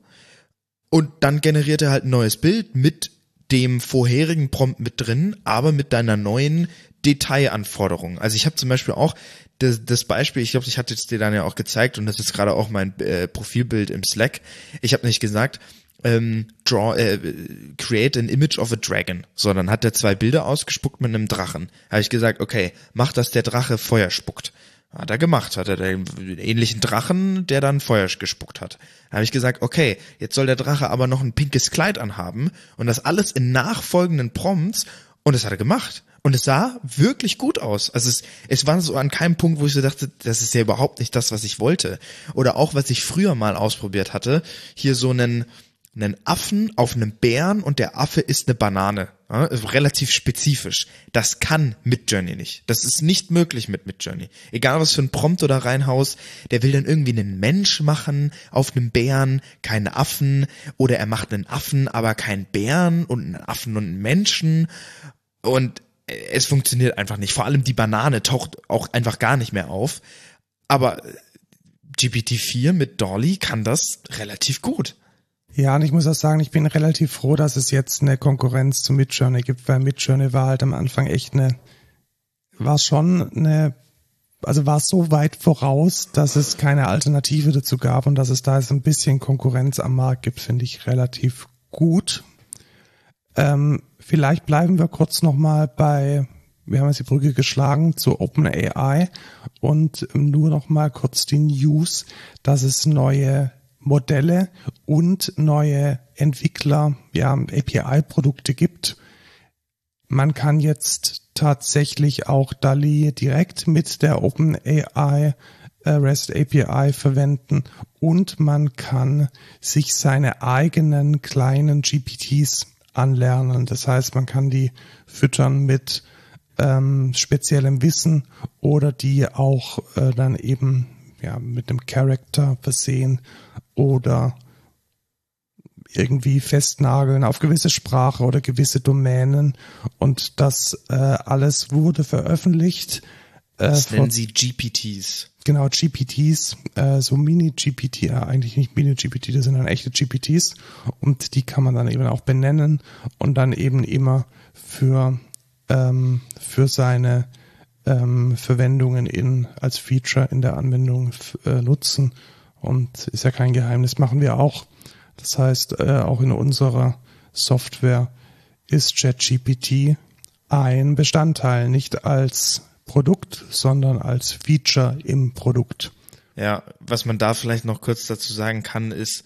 und dann generiert er halt ein neues Bild mit dem vorherigen Prompt mit drin, aber mit deiner neuen Detailanforderung. Also ich habe zum Beispiel auch das, das Beispiel, ich glaube, ich hatte es dir dann ja auch gezeigt und das ist gerade auch mein äh, Profilbild im Slack. Ich habe nicht gesagt, ähm, draw, äh, create an image of a dragon. So, dann hat er zwei Bilder ausgespuckt mit einem Drachen. Habe ich gesagt, okay, mach, dass der Drache Feuer spuckt. Hat er gemacht, hat er den ähnlichen Drachen, der dann Feuer gespuckt hat. Habe ich gesagt, okay, jetzt soll der Drache aber noch ein pinkes Kleid anhaben und das alles in nachfolgenden Prompts und das hat er gemacht. Und es sah wirklich gut aus. Also es, es war so an keinem Punkt, wo ich so dachte, das ist ja überhaupt nicht das, was ich wollte. Oder auch, was ich früher mal ausprobiert hatte, hier so einen, einen Affen auf einem Bären und der Affe ist eine Banane. Ja, relativ spezifisch. Das kann Midjourney nicht. Das ist nicht möglich mit Midjourney. Egal was für ein Prompt oder reinhaus, der will dann irgendwie einen Mensch machen auf einem Bären, keinen Affen, oder er macht einen Affen, aber keinen Bären und einen Affen und einen Menschen. Und es funktioniert einfach nicht. Vor allem die Banane taucht auch einfach gar nicht mehr auf. Aber GPT-4 mit Dolly kann das relativ gut. Ja, und ich muss auch sagen, ich bin relativ froh, dass es jetzt eine Konkurrenz zu Midjourney gibt, weil Midjourney war halt am Anfang echt eine, war schon eine, also war so weit voraus, dass es keine Alternative dazu gab und dass es da jetzt ein bisschen Konkurrenz am Markt gibt, finde ich relativ gut. Ähm, vielleicht bleiben wir kurz nochmal bei, wir haben jetzt die Brücke geschlagen zu OpenAI und nur nochmal kurz die News, dass es neue Modelle und neue Entwickler, ja, API-Produkte gibt. Man kann jetzt tatsächlich auch DALI direkt mit der OpenAI äh, REST API verwenden und man kann sich seine eigenen kleinen GPTs anlernen. Das heißt, man kann die füttern mit ähm, speziellem Wissen oder die auch äh, dann eben ja, mit einem Character versehen oder irgendwie festnageln auf gewisse Sprache oder gewisse Domänen. Und das äh, alles wurde veröffentlicht. Äh, das nennen sie GPTs. Genau, GPTs, äh, so Mini-GPT, äh, eigentlich nicht Mini-GPT, das sind dann echte GPTs. Und die kann man dann eben auch benennen und dann eben immer für, ähm, für seine ähm, Verwendungen in, als Feature in der Anwendung äh, nutzen. Und ist ja kein Geheimnis, machen wir auch. Das heißt, äh, auch in unserer Software ist ChatGPT ein Bestandteil, nicht als Produkt, sondern als Feature im Produkt. Ja, was man da vielleicht noch kurz dazu sagen kann, ist,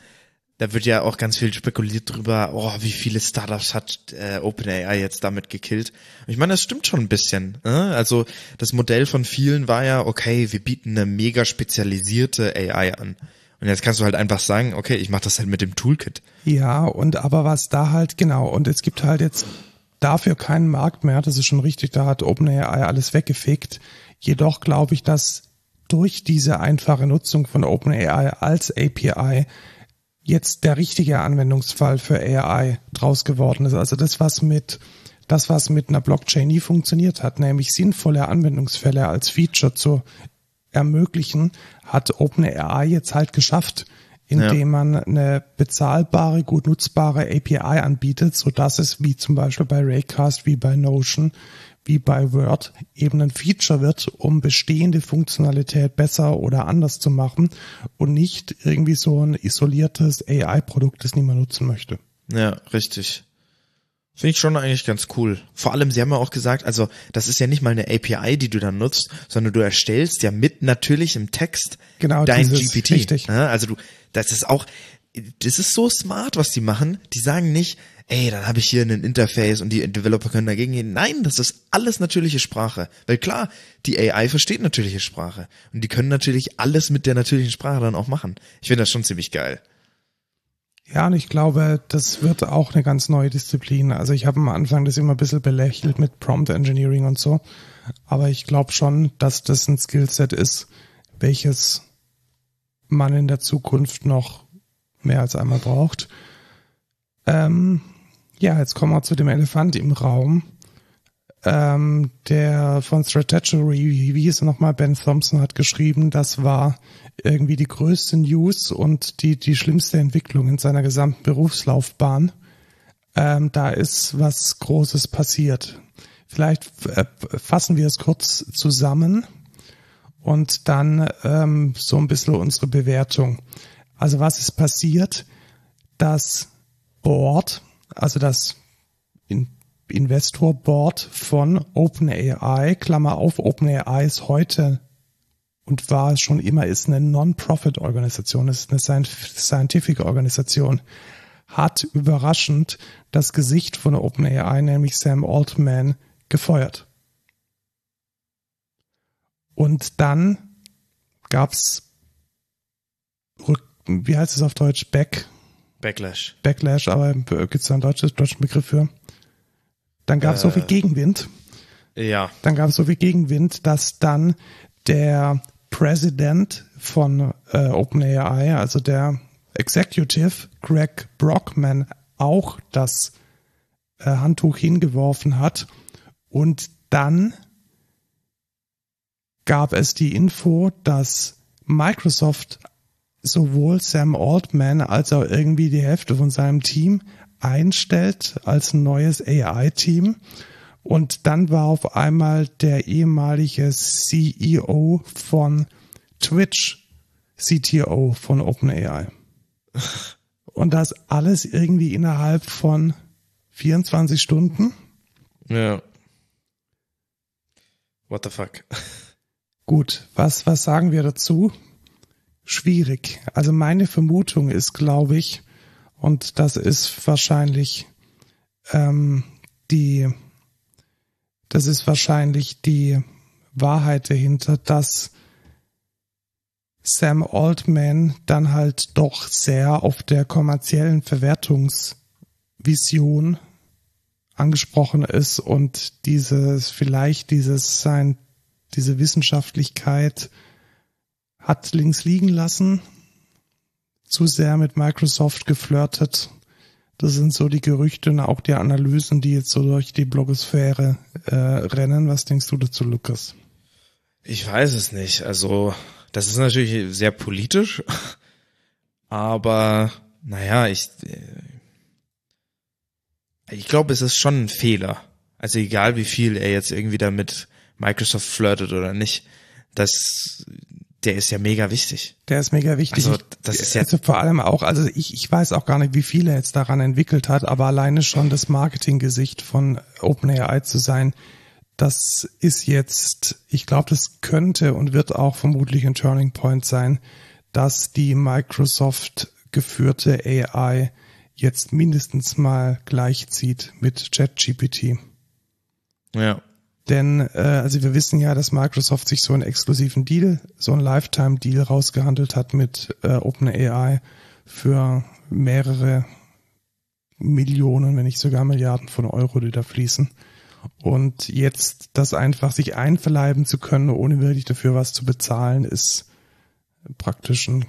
da wird ja auch ganz viel spekuliert drüber, oh, wie viele Startups hat äh, OpenAI jetzt damit gekillt. Ich meine, das stimmt schon ein bisschen. Ne? Also das Modell von vielen war ja, okay, wir bieten eine mega spezialisierte AI an. Und jetzt kannst du halt einfach sagen, okay, ich mache das halt mit dem Toolkit. Ja, und aber was da halt, genau, und es gibt halt jetzt dafür keinen Markt mehr, das ist schon richtig, da hat OpenAI alles weggefegt. Jedoch glaube ich, dass durch diese einfache Nutzung von OpenAI als API jetzt der richtige Anwendungsfall für AI draus geworden ist. Also das, was mit das, was mit einer Blockchain nie funktioniert hat, nämlich sinnvolle Anwendungsfälle als Feature zu ermöglichen, hat OpenAI jetzt halt geschafft, indem ja. man eine bezahlbare, gut nutzbare API anbietet, so dass es wie zum Beispiel bei Raycast, wie bei Notion, wie bei Word eben ein Feature wird, um bestehende Funktionalität besser oder anders zu machen und nicht irgendwie so ein isoliertes AI-Produkt, das niemand nutzen möchte. Ja, richtig. Finde ich schon eigentlich ganz cool. Vor allem, sie haben ja auch gesagt, also das ist ja nicht mal eine API, die du dann nutzt, sondern du erstellst ja mit natürlichem Text genau, dein GPT. Richtig. Also du, das ist auch, das ist so smart, was die machen. Die sagen nicht, ey, dann habe ich hier ein Interface und die Developer können dagegen gehen. Nein, das ist alles natürliche Sprache. Weil klar, die AI versteht natürliche Sprache. Und die können natürlich alles mit der natürlichen Sprache dann auch machen. Ich finde das schon ziemlich geil. Ja, und ich glaube, das wird auch eine ganz neue Disziplin. Also ich habe am Anfang das immer ein bisschen belächelt mit Prompt Engineering und so. Aber ich glaube schon, dass das ein Skillset ist, welches man in der Zukunft noch mehr als einmal braucht. Ähm, ja, jetzt kommen wir zu dem Elefant im Raum. Ähm, der von Strategy, wie hieß er nochmal, Ben Thompson hat geschrieben, das war irgendwie die größte News und die, die schlimmste Entwicklung in seiner gesamten Berufslaufbahn. Ähm, da ist was Großes passiert. Vielleicht äh, fassen wir es kurz zusammen und dann ähm, so ein bisschen unsere Bewertung. Also was ist passiert? Das Board, also das Investor Board von OpenAI, Klammer auf, OpenAI ist heute und war es schon immer, ist eine Non-Profit-Organisation, ist eine Scientific-Organisation, hat überraschend das Gesicht von OpenAI, nämlich Sam Altman, gefeuert. Und dann gab's wie heißt es auf Deutsch? Back. Backlash. Backlash, aber gibt's da einen deutschen, deutschen Begriff für? Dann gab's äh, so viel Gegenwind. Ja. Dann gab's so viel Gegenwind, dass dann der President von äh, OpenAI, also der Executive Greg Brockman, auch das äh, Handtuch hingeworfen hat. Und dann gab es die Info, dass Microsoft sowohl Sam Altman als auch irgendwie die Hälfte von seinem Team einstellt als neues AI-Team. Und dann war auf einmal der ehemalige CEO von Twitch CTO von OpenAI. Und das alles irgendwie innerhalb von 24 Stunden. Ja. What the fuck? Gut, was, was sagen wir dazu? Schwierig. Also meine Vermutung ist, glaube ich, und das ist wahrscheinlich ähm, die das ist wahrscheinlich die Wahrheit dahinter, dass Sam Altman dann halt doch sehr auf der kommerziellen Verwertungsvision angesprochen ist und dieses, vielleicht dieses sein, diese Wissenschaftlichkeit hat links liegen lassen, zu sehr mit Microsoft geflirtet. Das sind so die Gerüchte und auch die Analysen, die jetzt so durch die Blogosphäre äh, rennen. Was denkst du dazu, Lukas? Ich weiß es nicht. Also das ist natürlich sehr politisch, aber naja, ich, äh, ich glaube, es ist schon ein Fehler. Also egal wie viel er jetzt irgendwie damit Microsoft flirtet oder nicht, das, der ist ja mega wichtig. Der ist mega wichtig. Also das ist ja also vor allem auch, also ich, ich weiß auch gar nicht, wie viel er jetzt daran entwickelt hat, aber alleine schon das Marketinggesicht von OpenAI zu sein, das ist jetzt, ich glaube, das könnte und wird auch vermutlich ein Turning Point sein, dass die Microsoft geführte AI jetzt mindestens mal gleichzieht mit ChatGPT. Ja. Denn äh, also wir wissen ja, dass Microsoft sich so einen exklusiven Deal, so einen Lifetime-Deal rausgehandelt hat mit äh, OpenAI für mehrere Millionen, wenn nicht sogar Milliarden von Euro, die da fließen. Und jetzt das einfach sich einverleiben zu können, ohne wirklich dafür was zu bezahlen, ist praktisch ein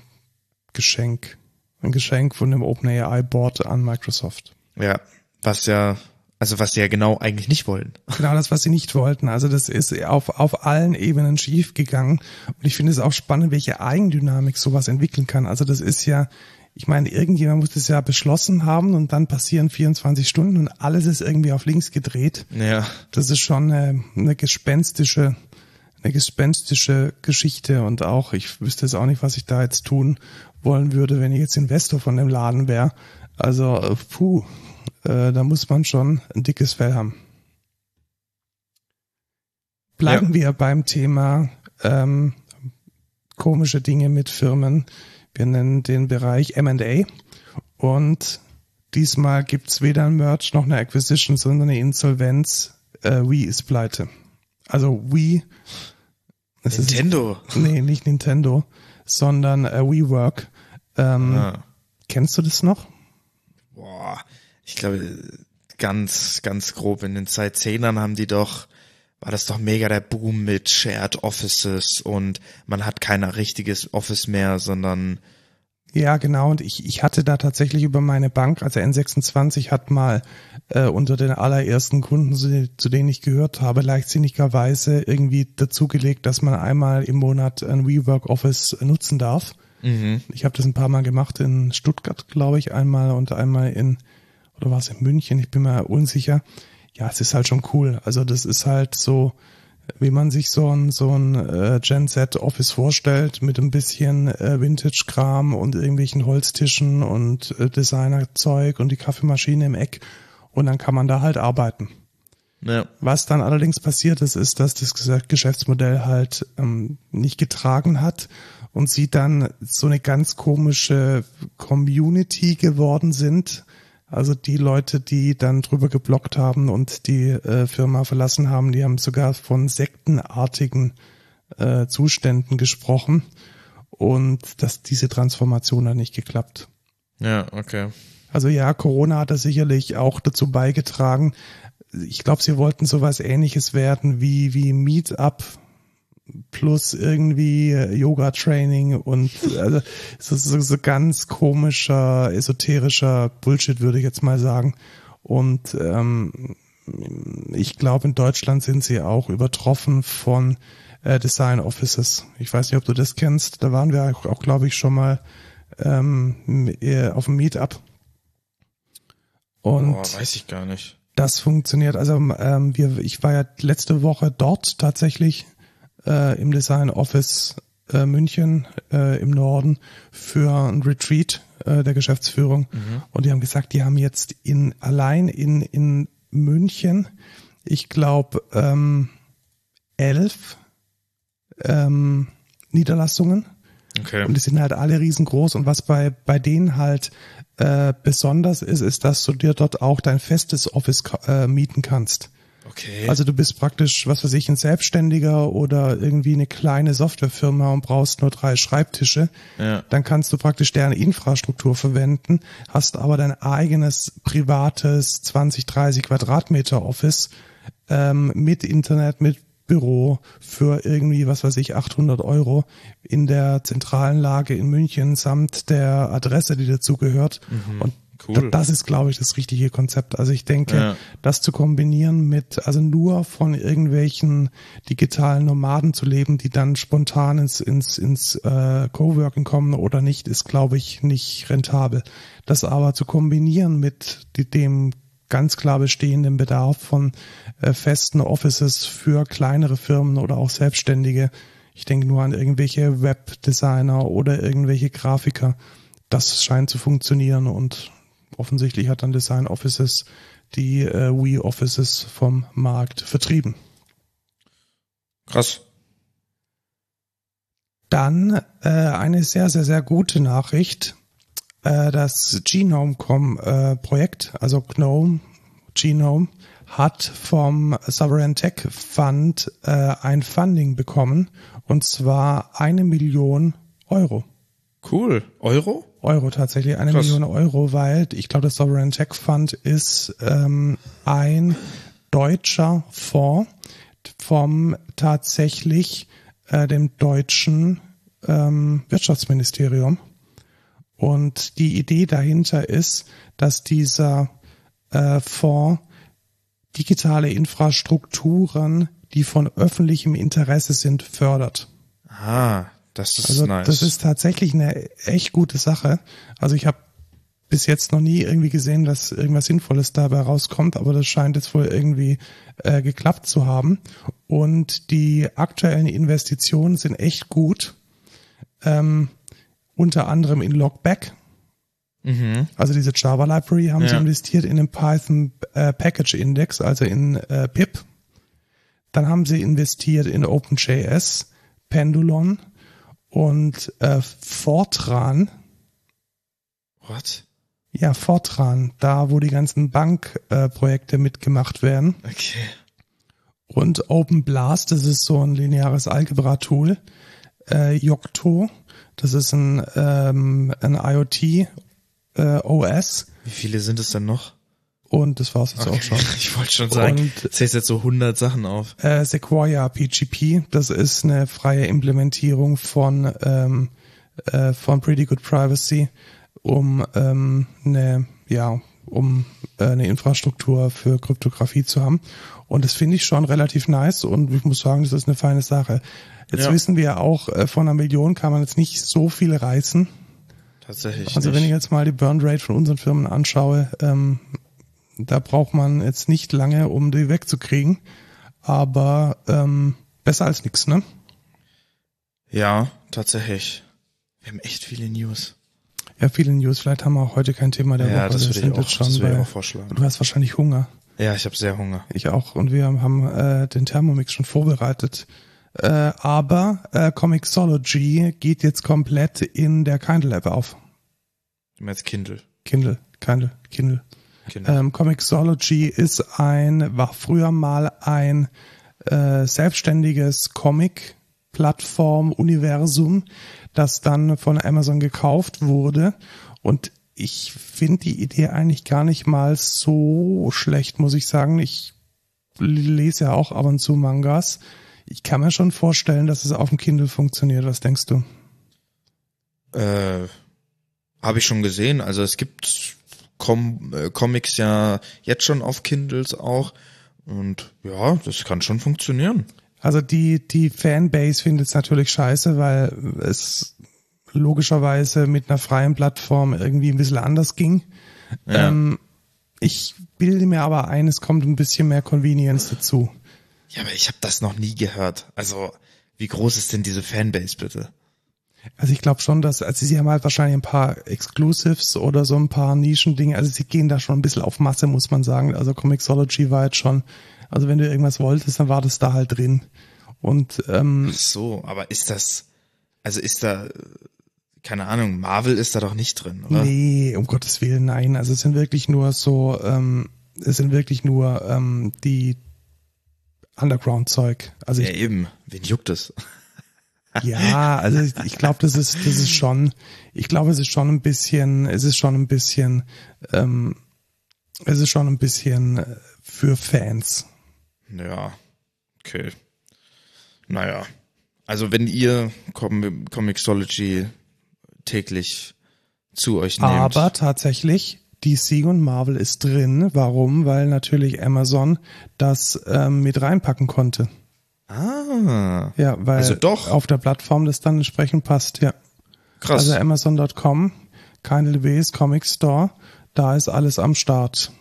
Geschenk. Ein Geschenk von dem OpenAI Board an Microsoft. Ja, was ja, also was sie ja genau eigentlich nicht wollen. Genau das, was sie nicht wollten. Also das ist auf, auf allen Ebenen schief gegangen. Und ich finde es auch spannend, welche Eigendynamik sowas entwickeln kann. Also das ist ja, ich meine, irgendjemand muss das ja beschlossen haben und dann passieren 24 Stunden und alles ist irgendwie auf links gedreht. Ja. Das ist schon eine, eine gespenstische, eine gespenstische Geschichte und auch, ich wüsste jetzt auch nicht, was ich da jetzt tun wollen würde, wenn ich jetzt Investor von dem Laden wäre. Also, äh, puh, äh, da muss man schon ein dickes Fell haben. Bleiben ja. wir beim Thema ähm, komische Dinge mit Firmen. Wir nennen den Bereich M&A und diesmal gibt's weder ein Merch noch eine Acquisition, sondern eine Insolvenz. Äh, Wii ist pleite. Also Wii. Nintendo. Ist, nee, nicht Nintendo, sondern äh, WeWork. Ähm, ah. Kennst du das noch? Boah, ich glaube, ganz, ganz grob in den Zeitzehnern haben die doch war das doch mega der Boom mit Shared Offices und man hat kein richtiges Office mehr, sondern ja, genau. Und ich, ich hatte da tatsächlich über meine Bank, also N26 hat mal äh, unter den allerersten Kunden, zu, zu denen ich gehört habe, leichtsinnigerweise irgendwie dazugelegt, dass man einmal im Monat ein WeWork Office nutzen darf. Mhm. Ich habe das ein paar Mal gemacht in Stuttgart, glaube ich, einmal und einmal in, oder war es in München, ich bin mir unsicher ja, es ist halt schon cool. Also das ist halt so, wie man sich so ein so ein äh, Gen Z Office vorstellt mit ein bisschen äh, Vintage Kram und irgendwelchen Holztischen und äh, Designerzeug und die Kaffeemaschine im Eck und dann kann man da halt arbeiten. Ja. Was dann allerdings passiert ist, ist, dass das Geschäftsmodell halt ähm, nicht getragen hat und sie dann so eine ganz komische Community geworden sind, also die Leute, die dann drüber geblockt haben und die äh, Firma verlassen haben, die haben sogar von sektenartigen äh, Zuständen gesprochen und dass diese Transformation hat nicht geklappt. Ja, okay. Also ja, Corona hat da sicherlich auch dazu beigetragen. Ich glaube, sie wollten sowas ähnliches werden wie, wie Meetup, plus irgendwie Yoga-Training und also so, so, so ganz komischer, esoterischer Bullshit, würde ich jetzt mal sagen. Und ähm, ich glaube, in Deutschland sind sie auch übertroffen von äh, Design Offices. Ich weiß nicht, ob du das kennst. Da waren wir auch, auch glaube ich, schon mal ähm, auf dem Meetup. Und oh, weiß ich gar nicht. Das funktioniert. Also ähm, wir, ich war ja letzte Woche dort tatsächlich äh, im Design Office äh, München äh, im Norden für ein Retreat äh, der Geschäftsführung. Mhm. Und die haben gesagt, die haben jetzt in allein in, in München, ich glaube, ähm, elf ähm, Niederlassungen. Okay. Und die sind halt alle riesengroß. Und was bei, bei denen halt äh, besonders ist, ist, dass du dir dort auch dein festes Office äh, mieten kannst. Okay. Also du bist praktisch, was weiß ich, ein Selbstständiger oder irgendwie eine kleine Softwarefirma und brauchst nur drei Schreibtische. Ja. Dann kannst du praktisch deren Infrastruktur verwenden, hast aber dein eigenes privates 20, 30 Quadratmeter Office ähm, mit Internet, mit Büro für irgendwie, was weiß ich, 800 Euro in der zentralen Lage in München samt der Adresse, die dazugehört. Und Cool. da- das ist, glaube ich, das richtige Konzept. Also ich denke, Ja. das zu kombinieren mit, also nur von irgendwelchen digitalen Nomaden zu leben, die dann spontan ins, ins, ins äh, Coworking kommen oder nicht, ist, glaube ich, nicht rentabel. Das aber zu kombinieren mit dem ganz klar bestehenden Bedarf von äh, festen Offices für kleinere Firmen oder auch Selbstständige. Ich denke nur an irgendwelche Webdesigner oder irgendwelche Grafiker. Das scheint zu funktionieren und offensichtlich hat dann Design Offices die äh, Wii Offices vom Markt vertrieben. Krass. Dann äh, eine sehr, sehr, sehr gute Nachricht. Äh, das Genome.com äh, also GNOME, Genome, hat vom Sovereign Tech Fund äh, ein Funding bekommen und zwar eine Million Euro. Cool. Euro? Euro tatsächlich, eine Krass. Million Euro, weil ich glaube, das Sovereign Tech Fund ist ähm, ein deutscher Fonds vom tatsächlich äh, dem deutschen ähm, Wirtschaftsministerium. Und die Idee dahinter ist, dass dieser äh, Fonds digitale Infrastrukturen, die von öffentlichem Interesse sind, fördert. Ah, das ist Also nice. das ist tatsächlich eine echt gute Sache. Also ich habe bis jetzt noch nie irgendwie gesehen, dass irgendwas Sinnvolles dabei rauskommt, aber das scheint jetzt wohl irgendwie äh, geklappt zu haben. Und die aktuellen Investitionen sind echt gut. Ähm, unter anderem in Logback. mhm. Also diese Java Library haben sie Ja. investiert in den Python äh, Package Index, also in äh, PIP. Dann haben sie investiert in OpenJS, Pendulon und äh, Fortran. What? Ja, Fortran, da wo die ganzen Bankprojekte äh, mitgemacht werden. Okay. Und OpenBlast, das ist so ein lineares Algebra-Tool. Äh, Yocto, das ist ein, ähm, ein IoT äh, OS. Wie viele sind es denn noch? Und das war's jetzt auch schon. Ich wollte schon sagen, Und- zählst jetzt so 100 Sachen auf. Äh, Sequoia PGP, das ist eine freie Implementierung von, ähm, äh, von Pretty Good Privacy, um ähm, eine, ja, um äh, eine Infrastruktur für Kryptographie zu haben. Und das finde ich schon relativ nice und ich muss sagen, das ist eine feine Sache. Jetzt Ja. wissen wir auch, äh, von einer Million kann man jetzt nicht so viel reißen. Tatsächlich. Also nicht. wenn ich jetzt mal die Burn Rate von unseren Firmen anschaue, ähm, da braucht man jetzt nicht lange, um die wegzukriegen. Aber ähm, besser als nichts, ne? ja, tatsächlich. Wir haben echt viele News. Ja, viele News. Vielleicht haben wir auch heute kein Thema der Ja, Woche. das Wir würde ich auch, schon das würde ich auch vorschlagen. Du hast wahrscheinlich Hunger. Ja, ich habe sehr Hunger. Ich auch. Und wir haben äh, den Thermomix schon vorbereitet. Äh, aber äh, Comixology geht jetzt komplett in der Kindle App auf. Du meinst Kindle. Kindle, Kindle, Kindle. Kindle. Ähm, Comixology ist ein, war früher mal ein äh, selbstständiges Comic-Plattform-Universum, das dann von Amazon gekauft wurde. Und ich finde die Idee eigentlich gar nicht mal so schlecht, muss ich sagen. Ich lese ja auch ab und zu Mangas. Ich kann mir schon vorstellen, dass es auf dem Kindle funktioniert. Was denkst du? Äh, habe ich schon gesehen. Also es gibt Com äh, Comics ja jetzt schon auf Kindles auch. Und ja, das kann schon funktionieren. Also die, die Fanbase findet es natürlich scheiße, weil es logischerweise mit einer freien Plattform irgendwie ein bisschen anders ging. Ja. Ähm, ich bilde mir aber ein, es kommt ein bisschen mehr Convenience dazu. Ja, aber ich habe das noch nie gehört. Also, wie groß ist denn diese Fanbase bitte? Also ich glaube schon, dass, also sie haben halt wahrscheinlich ein paar Exclusives oder so ein paar Nischendinge. Also sie gehen da schon ein bisschen auf Masse, muss man sagen. Also Comixology war jetzt schon, also wenn du irgendwas wolltest, dann war das da halt drin. Und ähm, Ach so, aber ist das, also ist da, keine Ahnung, Marvel ist da doch nicht drin, oder? Nee, um Gottes Willen, nein. Also es sind wirklich nur so, ähm, es sind wirklich nur ähm, die Underground-Zeug. Also Ja, ich, eben. Wen juckt es? Ja, also ich, ich glaube, das ist, das ist schon, ich glaube, es ist schon ein bisschen, es ist schon ein bisschen, ähm, es ist schon ein bisschen äh, für Fans. Ja, okay. Naja. Also wenn ihr Com Comixology täglich zu euch nehmt. Aber tatsächlich, DC und Marvel ist drin. Warum? Weil natürlich Amazon das ähm, mit reinpacken konnte. Ah, Ja, weil Also doch. auf der Plattform das dann entsprechend passt, ja. krass. Also Amazon.com, Kindle B's Comic Store, da ist alles am Start.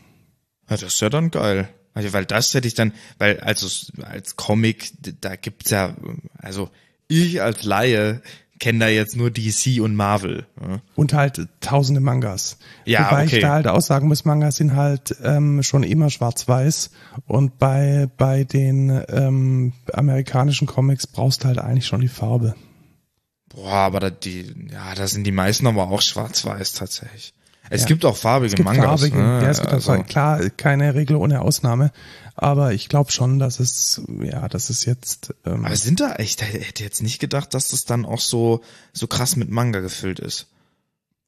Ja, das ist ja dann geil. Also, weil das hätte ich dann, weil also als Comic, da gibt's ja, also ich als Laie kenne da jetzt nur DC und Marvel. Ja. Und halt tausende Mangas. Ja, Wobei okay. ich da halt auch sagen muss, Mangas sind halt ähm, schon immer schwarz-weiß und bei, bei den ähm, amerikanischen Comics brauchst du halt eigentlich schon die Farbe. Boah, aber da die, ja, da sind die meisten aber auch schwarz-weiß tatsächlich. Es Ja. gibt auch farbige Es gibt Mangas. farbige, ne? ja, es gibt also, also, klar keine Regel ohne Ausnahme, aber ich glaube schon, dass es, ja, das ist jetzt, ähm, aber sind da, ich hätte jetzt nicht gedacht, dass das dann auch so, so krass mit Manga gefüllt ist.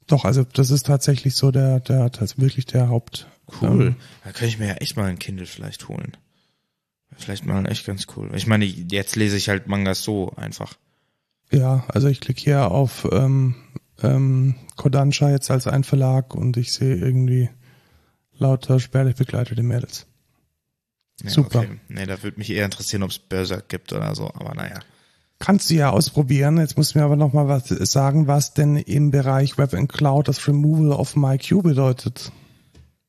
doch, also das ist tatsächlich so der, der, das wirklich der Haupt. Cool. Ähm, Da könnte ich mir ja echt mal ein Kindle vielleicht holen. Vielleicht mal echt ganz cool. Ich meine, jetzt lese ich halt Mangas so einfach. Ja, also ich klicke hier auf ähm, ähm, Kodansha jetzt als ein Verlag und ich sehe irgendwie lauter spärlich begleitete Mädels. Ja, Super. Okay. Nee, da würde mich eher interessieren, ob es Berserk gibt oder so, aber naja. Kannst du ja ausprobieren. Jetzt musst du mir aber noch mal was sagen, was denn im Bereich Web and Cloud das Removal of MyQ bedeutet.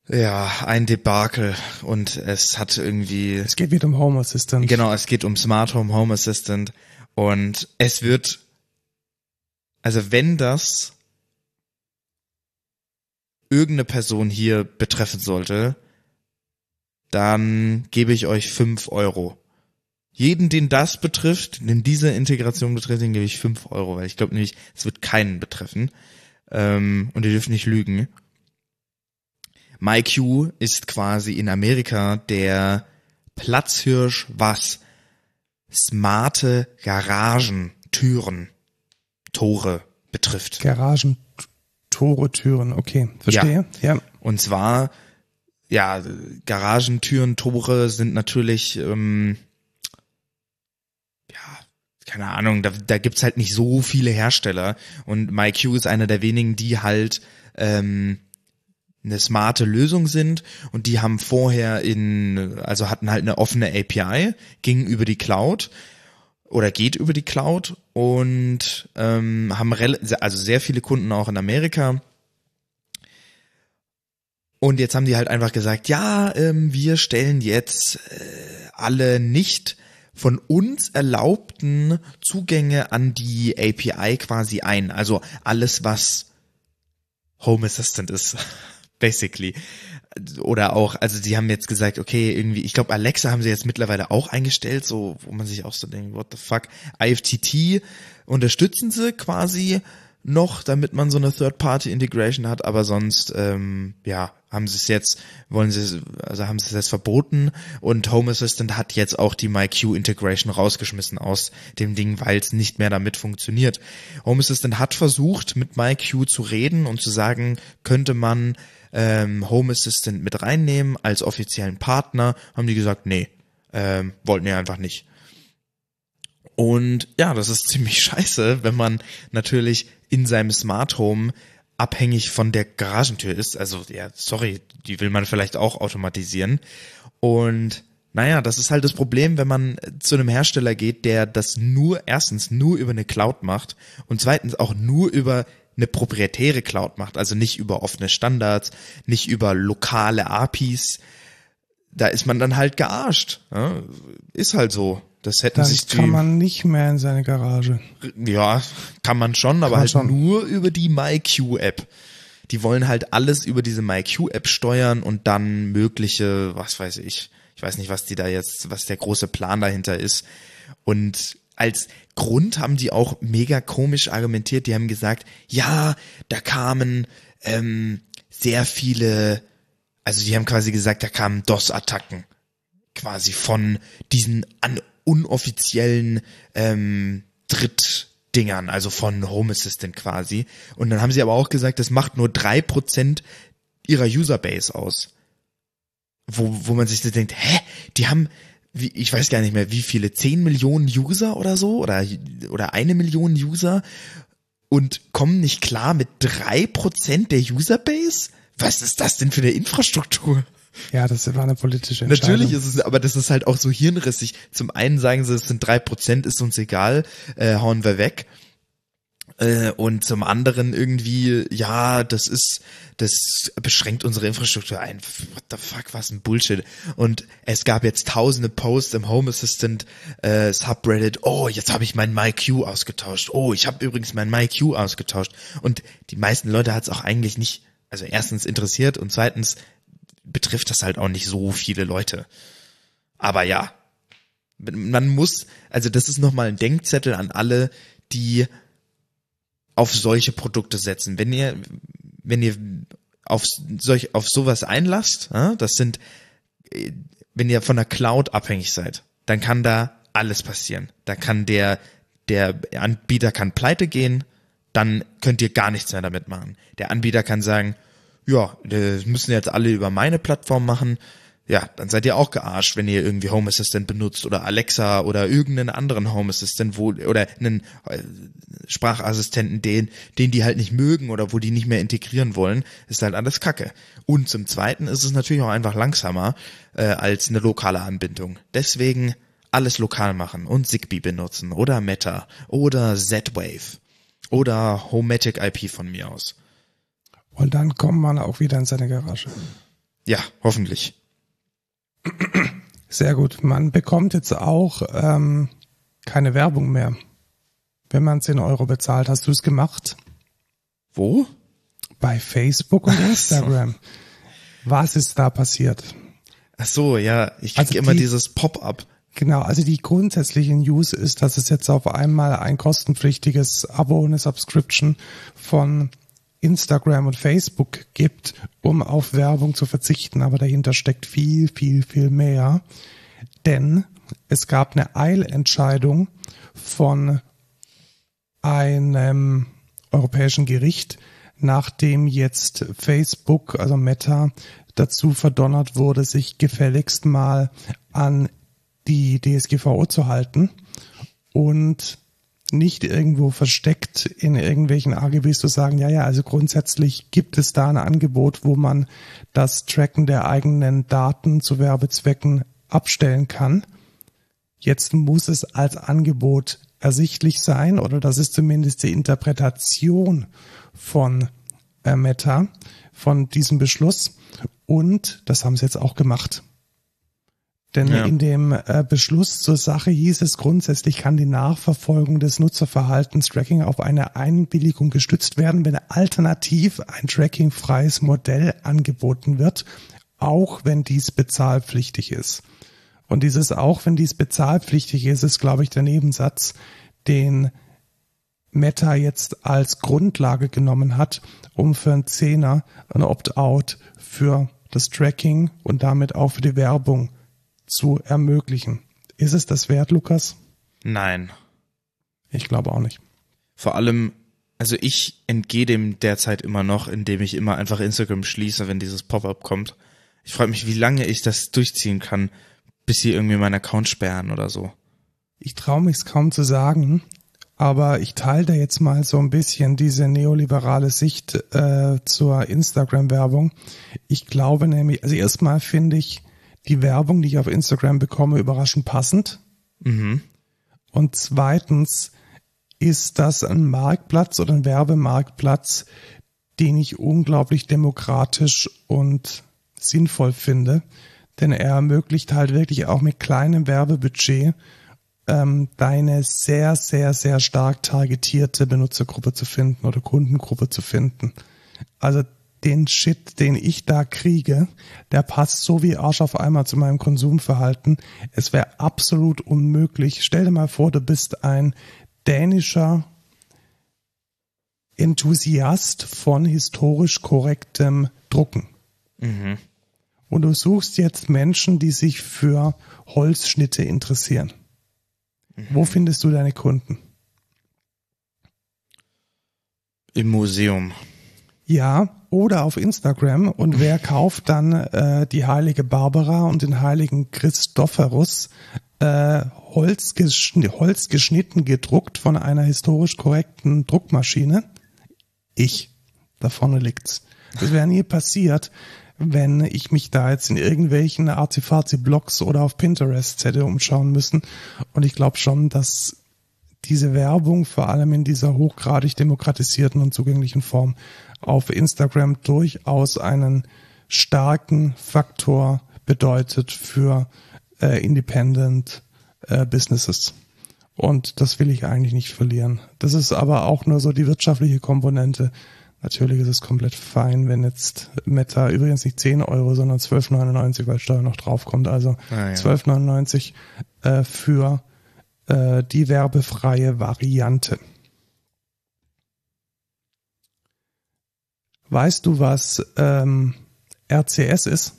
Ja, ein Debakel und es hat irgendwie, Es geht wieder um Home Assistant. genau, es geht um Smart Home Home Assistant und es wird, also wenn das irgendeine Person hier betreffen sollte, dann gebe ich euch fünf Euro. Jeden, den das betrifft, den diese Integration betrifft, den gebe ich fünf Euro, weil ich glaube nämlich, es wird keinen betreffen. Ähm, und ihr dürft nicht lügen. MyQ ist quasi in Amerika der Platzhirsch, was smarte Garagen, Türen, Tore betrifft. Garagen, Tore, Türen. Okay, verstehe. Ja. Und zwar, ja, Garagentüren, Tore sind natürlich, ähm, ja, keine Ahnung, da, da gibt's halt nicht so viele Hersteller. Und MyQ ist einer der wenigen, die halt ähm, eine smarte Lösung sind und die haben vorher in, also hatten halt eine offene API, ging über die Cloud oder geht über die Cloud und ähm, haben also sehr viele Kunden auch in Amerika. Und jetzt haben die halt einfach gesagt, ja, ähm, wir stellen jetzt äh, alle nicht von uns erlaubten Zugänge an die API quasi ein. Also alles, was Home Assistant ist, basically. Oder auch, also die haben jetzt gesagt, okay, irgendwie, ich glaube, Alexa haben sie jetzt mittlerweile auch eingestellt, so, wo man sich auch so denkt, what the fuck, IFTT unterstützen sie quasi noch, damit man so eine Third-Party-Integration hat, aber sonst, ähm, ja, haben sie es jetzt, wollen sie, also haben sie es jetzt verboten und Home Assistant hat jetzt auch die MyQ-Integration rausgeschmissen aus dem Ding, weil es nicht mehr damit funktioniert. Home Assistant hat versucht, mit MyQ zu reden und zu sagen, könnte man ähm, Home Assistant mit reinnehmen als offiziellen Partner, haben die gesagt, nee, ähm, wollten wir einfach nicht. Und ja, das ist ziemlich scheiße, wenn man natürlich in seinem Smart Home abhängig von der Garagentür ist. Also ja, sorry, die will man vielleicht auch automatisieren. Und naja, das ist halt das Problem, wenn man zu einem Hersteller geht, der das nur erstens nur über eine Cloud macht und zweitens auch nur über eine proprietäre Cloud macht, also nicht über offene Standards, nicht über lokale APIs. Da ist man dann halt gearscht. Ja? Ist halt so. Das hätten Dann sich die, kann man nicht mehr in seine Garage. ja, kann man schon, aber man halt schon. nur über die MyQ-App. Die wollen halt alles über diese MyQ-App steuern und dann mögliche, was weiß ich, ich weiß nicht, was die da jetzt, was der große Plan dahinter ist. Und als Grund haben die auch mega komisch argumentiert. Die haben gesagt, ja, da kamen ähm, sehr viele, also die haben quasi gesagt, da kamen DOS-Attacken quasi von diesen an unoffiziellen ähm, Drittdingern, also von Home Assistant quasi. Und dann haben sie aber auch gesagt, das macht nur drei Prozent ihrer Userbase aus. Wo, wo man sich so denkt, hä, die haben, wie, ich weiß gar nicht mehr, wie viele, 10 Millionen User oder so, oder, oder eine Million User und kommen nicht klar mit drei Prozent der Userbase? Was ist das denn für eine Infrastruktur? Ja, das war eine politische Entscheidung. Natürlich ist es, aber das ist halt auch so hirnrissig. Zum einen sagen sie, es sind drei Prozent, ist uns egal, äh, hauen wir weg. Äh, und zum anderen irgendwie, ja, das ist, das beschränkt unsere Infrastruktur ein. What the fuck, was ein Bullshit. Und es gab jetzt tausende Posts im Home Assistant äh, Subreddit. Oh, jetzt habe ich mein MyQ ausgetauscht. Oh, ich habe übrigens mein MyQ ausgetauscht. Und die meisten Leute hat es auch eigentlich nicht, also erstens interessiert und zweitens betrifft das halt auch nicht so viele Leute. Aber ja, man muss, also das ist nochmal ein Denkzettel an alle, die auf solche Produkte setzen. Wenn ihr, wenn ihr auf solch, auf sowas einlasst, das sind, wenn ihr von der Cloud abhängig seid, dann kann da alles passieren. Da kann der, der Anbieter kann pleite gehen, dann könnt ihr gar nichts mehr damit machen. Der Anbieter kann sagen, ja, das müssen jetzt alle über meine Plattform machen. Ja, dann seid ihr auch gearscht, wenn ihr irgendwie Home Assistant benutzt oder Alexa oder irgendeinen anderen Home Assistant, wo, oder einen äh, Sprachassistenten, den, den die halt nicht mögen oder wo die nicht mehr integrieren wollen, ist halt alles Kacke. Und zum Zweiten ist es natürlich auch einfach langsamer äh, als eine lokale Anbindung. Deswegen alles lokal machen und Zigbee benutzen oder Meta oder Z-Wave oder Homematic IP von mir aus. Und dann kommt man auch wieder in seine Garage. Ja, hoffentlich. Sehr gut. Man bekommt jetzt auch ähm, keine Werbung mehr, wenn man 10 Euro bezahlt. Hast du es gemacht? Wo? Bei Facebook und Instagram. Was ist da passiert? Ach so, ja, ich kriege also immer die, dieses Pop-up. Genau, also die grundsätzliche News ist, dass es jetzt auf einmal ein kostenpflichtiges Abo, eine Subscription von Instagram und Facebook gibt, um auf Werbung zu verzichten. Aber dahinter steckt viel, viel, viel mehr. Denn es gab eine Eilentscheidung von einem europäischen Gericht, nachdem jetzt Facebook, also Meta, dazu verdonnert wurde, sich gefälligst mal an die DSGVO zu halten und nicht irgendwo versteckt in irgendwelchen AGBs zu sagen, ja, ja, also grundsätzlich gibt es da ein Angebot, wo man das Tracken der eigenen Daten zu Werbezwecken abstellen kann. Jetzt muss es als Angebot ersichtlich sein oder das ist zumindest die Interpretation von äh, Meta, von diesem Beschluss. Und das haben sie jetzt auch gemacht. Denn ja. in dem äh, Beschluss zur Sache hieß es grundsätzlich kann die Nachverfolgung des Nutzerverhaltens Tracking auf eine Einwilligung gestützt werden, wenn alternativ ein trackingfreies Modell angeboten wird, auch wenn dies bezahlpflichtig ist. Und dieses auch wenn dies bezahlpflichtig ist, ist glaube ich der Nebensatz, den Meta jetzt als Grundlage genommen hat, um für einen Zehner ein Opt-out für das Tracking und damit auch für die Werbung zu ermöglichen. Ist es das wert, Lukas? Nein. Ich glaube auch nicht. Vor allem, also ich entgehe dem derzeit immer noch, indem ich immer einfach Instagram schließe, wenn dieses Pop-up kommt. Ich frage mich, wie lange ich das durchziehen kann, bis sie irgendwie meinen Account sperren oder so. Ich traue mich es kaum zu sagen, aber ich teile da jetzt mal so ein bisschen diese neoliberale Sicht äh, zur Instagram-Werbung. Ich glaube nämlich, also erstmal finde ich, die Werbung, die ich auf Instagram bekomme, überraschend passend. Mhm. Und zweitens ist das ein Marktplatz oder ein Werbemarktplatz, den ich unglaublich demokratisch und sinnvoll finde, denn er ermöglicht halt wirklich auch mit kleinem Werbebudget ähm, deine sehr, sehr, sehr stark targetierte Benutzergruppe zu finden oder Kundengruppe zu finden. Also den Shit, den ich da kriege, der passt so wie Arsch auf einmal zu meinem Konsumverhalten. Es wäre absolut unmöglich. Stell dir mal vor, du bist ein dänischer Enthusiast von historisch korrektem Drucken. Mhm. Und du suchst jetzt Menschen, die sich für Holzschnitte interessieren. Wo findest du deine Kunden? Im Museum. Ja, oder auf Instagram. Und wer kauft dann äh, die heilige Barbara und den heiligen Christophorus äh, Holz, Holz geschnitten, gedruckt von einer historisch korrekten Druckmaschine? Ich. Da vorne liegt's. Das wäre nie passiert, wenn ich mich da jetzt in irgendwelchen Artifazi-Blogs oder auf Pinterest hätte umschauen müssen. Und ich glaube schon, dass diese Werbung vor allem in dieser hochgradig demokratisierten und zugänglichen Form auf Instagram durchaus einen starken Faktor bedeutet für äh, Independent äh, Businesses. Und das will ich eigentlich nicht verlieren. Das ist aber auch nur so die wirtschaftliche Komponente. Natürlich ist es komplett fein, wenn jetzt Meta übrigens nicht 10 Euro, sondern 12,99, weil Steuer noch draufkommt. Also ah, ja. 12,99 äh, für äh, die werbefreie Variante. Weißt du, was ähm, RCS ist?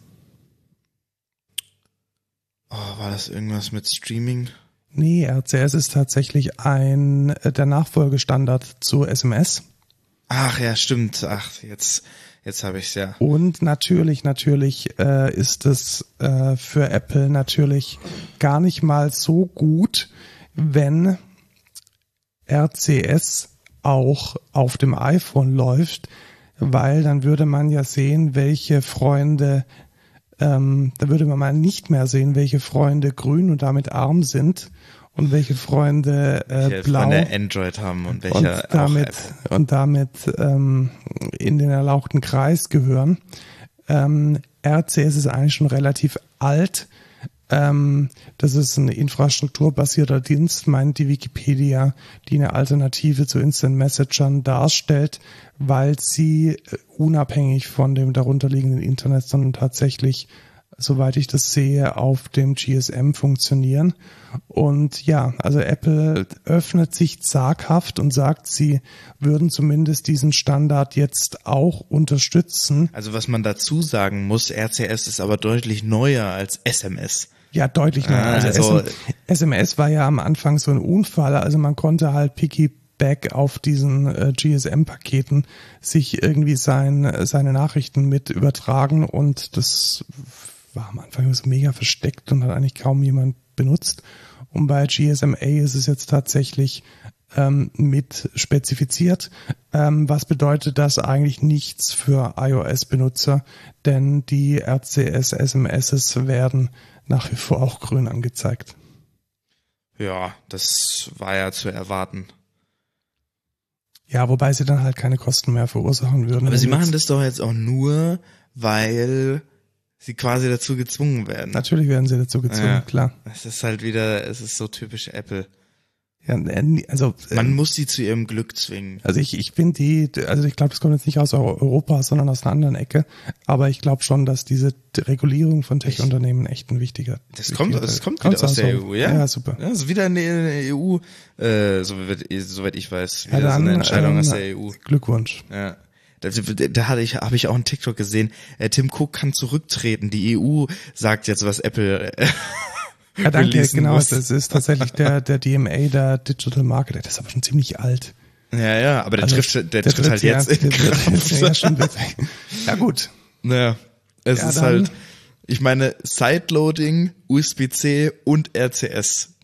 Oh, war das irgendwas mit Streaming? Nee, RCS ist tatsächlich ein äh, der Nachfolgestandard zu SMS. Ach ja, stimmt. Ach, jetzt jetzt habe ich's ja. Und natürlich, natürlich äh, ist es äh, für Apple natürlich gar nicht mal so gut, wenn RCS auch auf dem iPhone läuft, weil dann würde man ja sehen, welche Freunde, ähm, da würde man mal nicht mehr sehen, welche Freunde grün und damit arm sind und welche Freunde äh, welche blau Freunde Android haben und welche und damit und damit ähm, in den erlauchten Kreis gehören. Ähm, RCS ist eigentlich schon relativ alt ähm, das ist ein infrastrukturbasierter Dienst, meint die Wikipedia, die eine Alternative zu Instant Messagern darstellt, weil sie äh, unabhängig von dem darunterliegenden Internet, sondern tatsächlich soweit ich das sehe, auf dem GSM funktionieren. Und ja, also Apple öffnet sich zaghaft und sagt, sie würden zumindest diesen Standard jetzt auch unterstützen. Also was man dazu sagen muss, RCS ist aber deutlich neuer als SMS. Ja, deutlich mehr. Ah, also, also SMS war ja am Anfang so ein Unfall. Also man konnte halt Piggyback auf diesen äh, GSM-Paketen sich irgendwie sein, seine Nachrichten mit übertragen und das war am Anfang so mega versteckt und hat eigentlich kaum jemand benutzt. Und bei GSMA ist es jetzt tatsächlich ähm, mit spezifiziert. Ähm, was bedeutet das eigentlich nichts für iOS-Benutzer? Denn die RCS-SMSs werden nach wie vor auch grün angezeigt. Ja, das war ja zu erwarten. Ja, wobei sie dann halt keine Kosten mehr verursachen würden. Aber sie machen das doch jetzt auch nur, weil sie quasi dazu gezwungen werden. Natürlich werden sie dazu gezwungen, ja, klar. Es ist halt wieder, es ist so typisch Apple. Ja, also man äh, muss sie zu ihrem Glück zwingen. Also ich ich finde die, also ich glaube, es kommt jetzt nicht aus Europa, sondern aus einer anderen Ecke. Aber ich glaube schon, dass diese Regulierung von Tech-Unternehmen echt ein wichtiger. Das kommt, das kommt wieder aus der EU, ja. Ja, super. Ja, also wieder in der EU, äh, soweit, soweit ich weiß, wieder ja, dann, so eine Entscheidung ähm, aus der EU. Glückwunsch. Ja. Da, da hatte ich, habe ich auch einen TikTok gesehen. Äh, Tim Cook kann zurücktreten. Die EU sagt jetzt, was Apple äh, ja, danke, genau. Muss. Das ist tatsächlich der, der DMA, der Digital Marketer. Der ist aber schon ziemlich alt. Ja, ja, aber der also, trifft, der, der trifft halt jetzt. Ja, in der ja, schon ja, gut. Naja, es ja, ist halt, ich meine, Sideloading, USB-C und RCS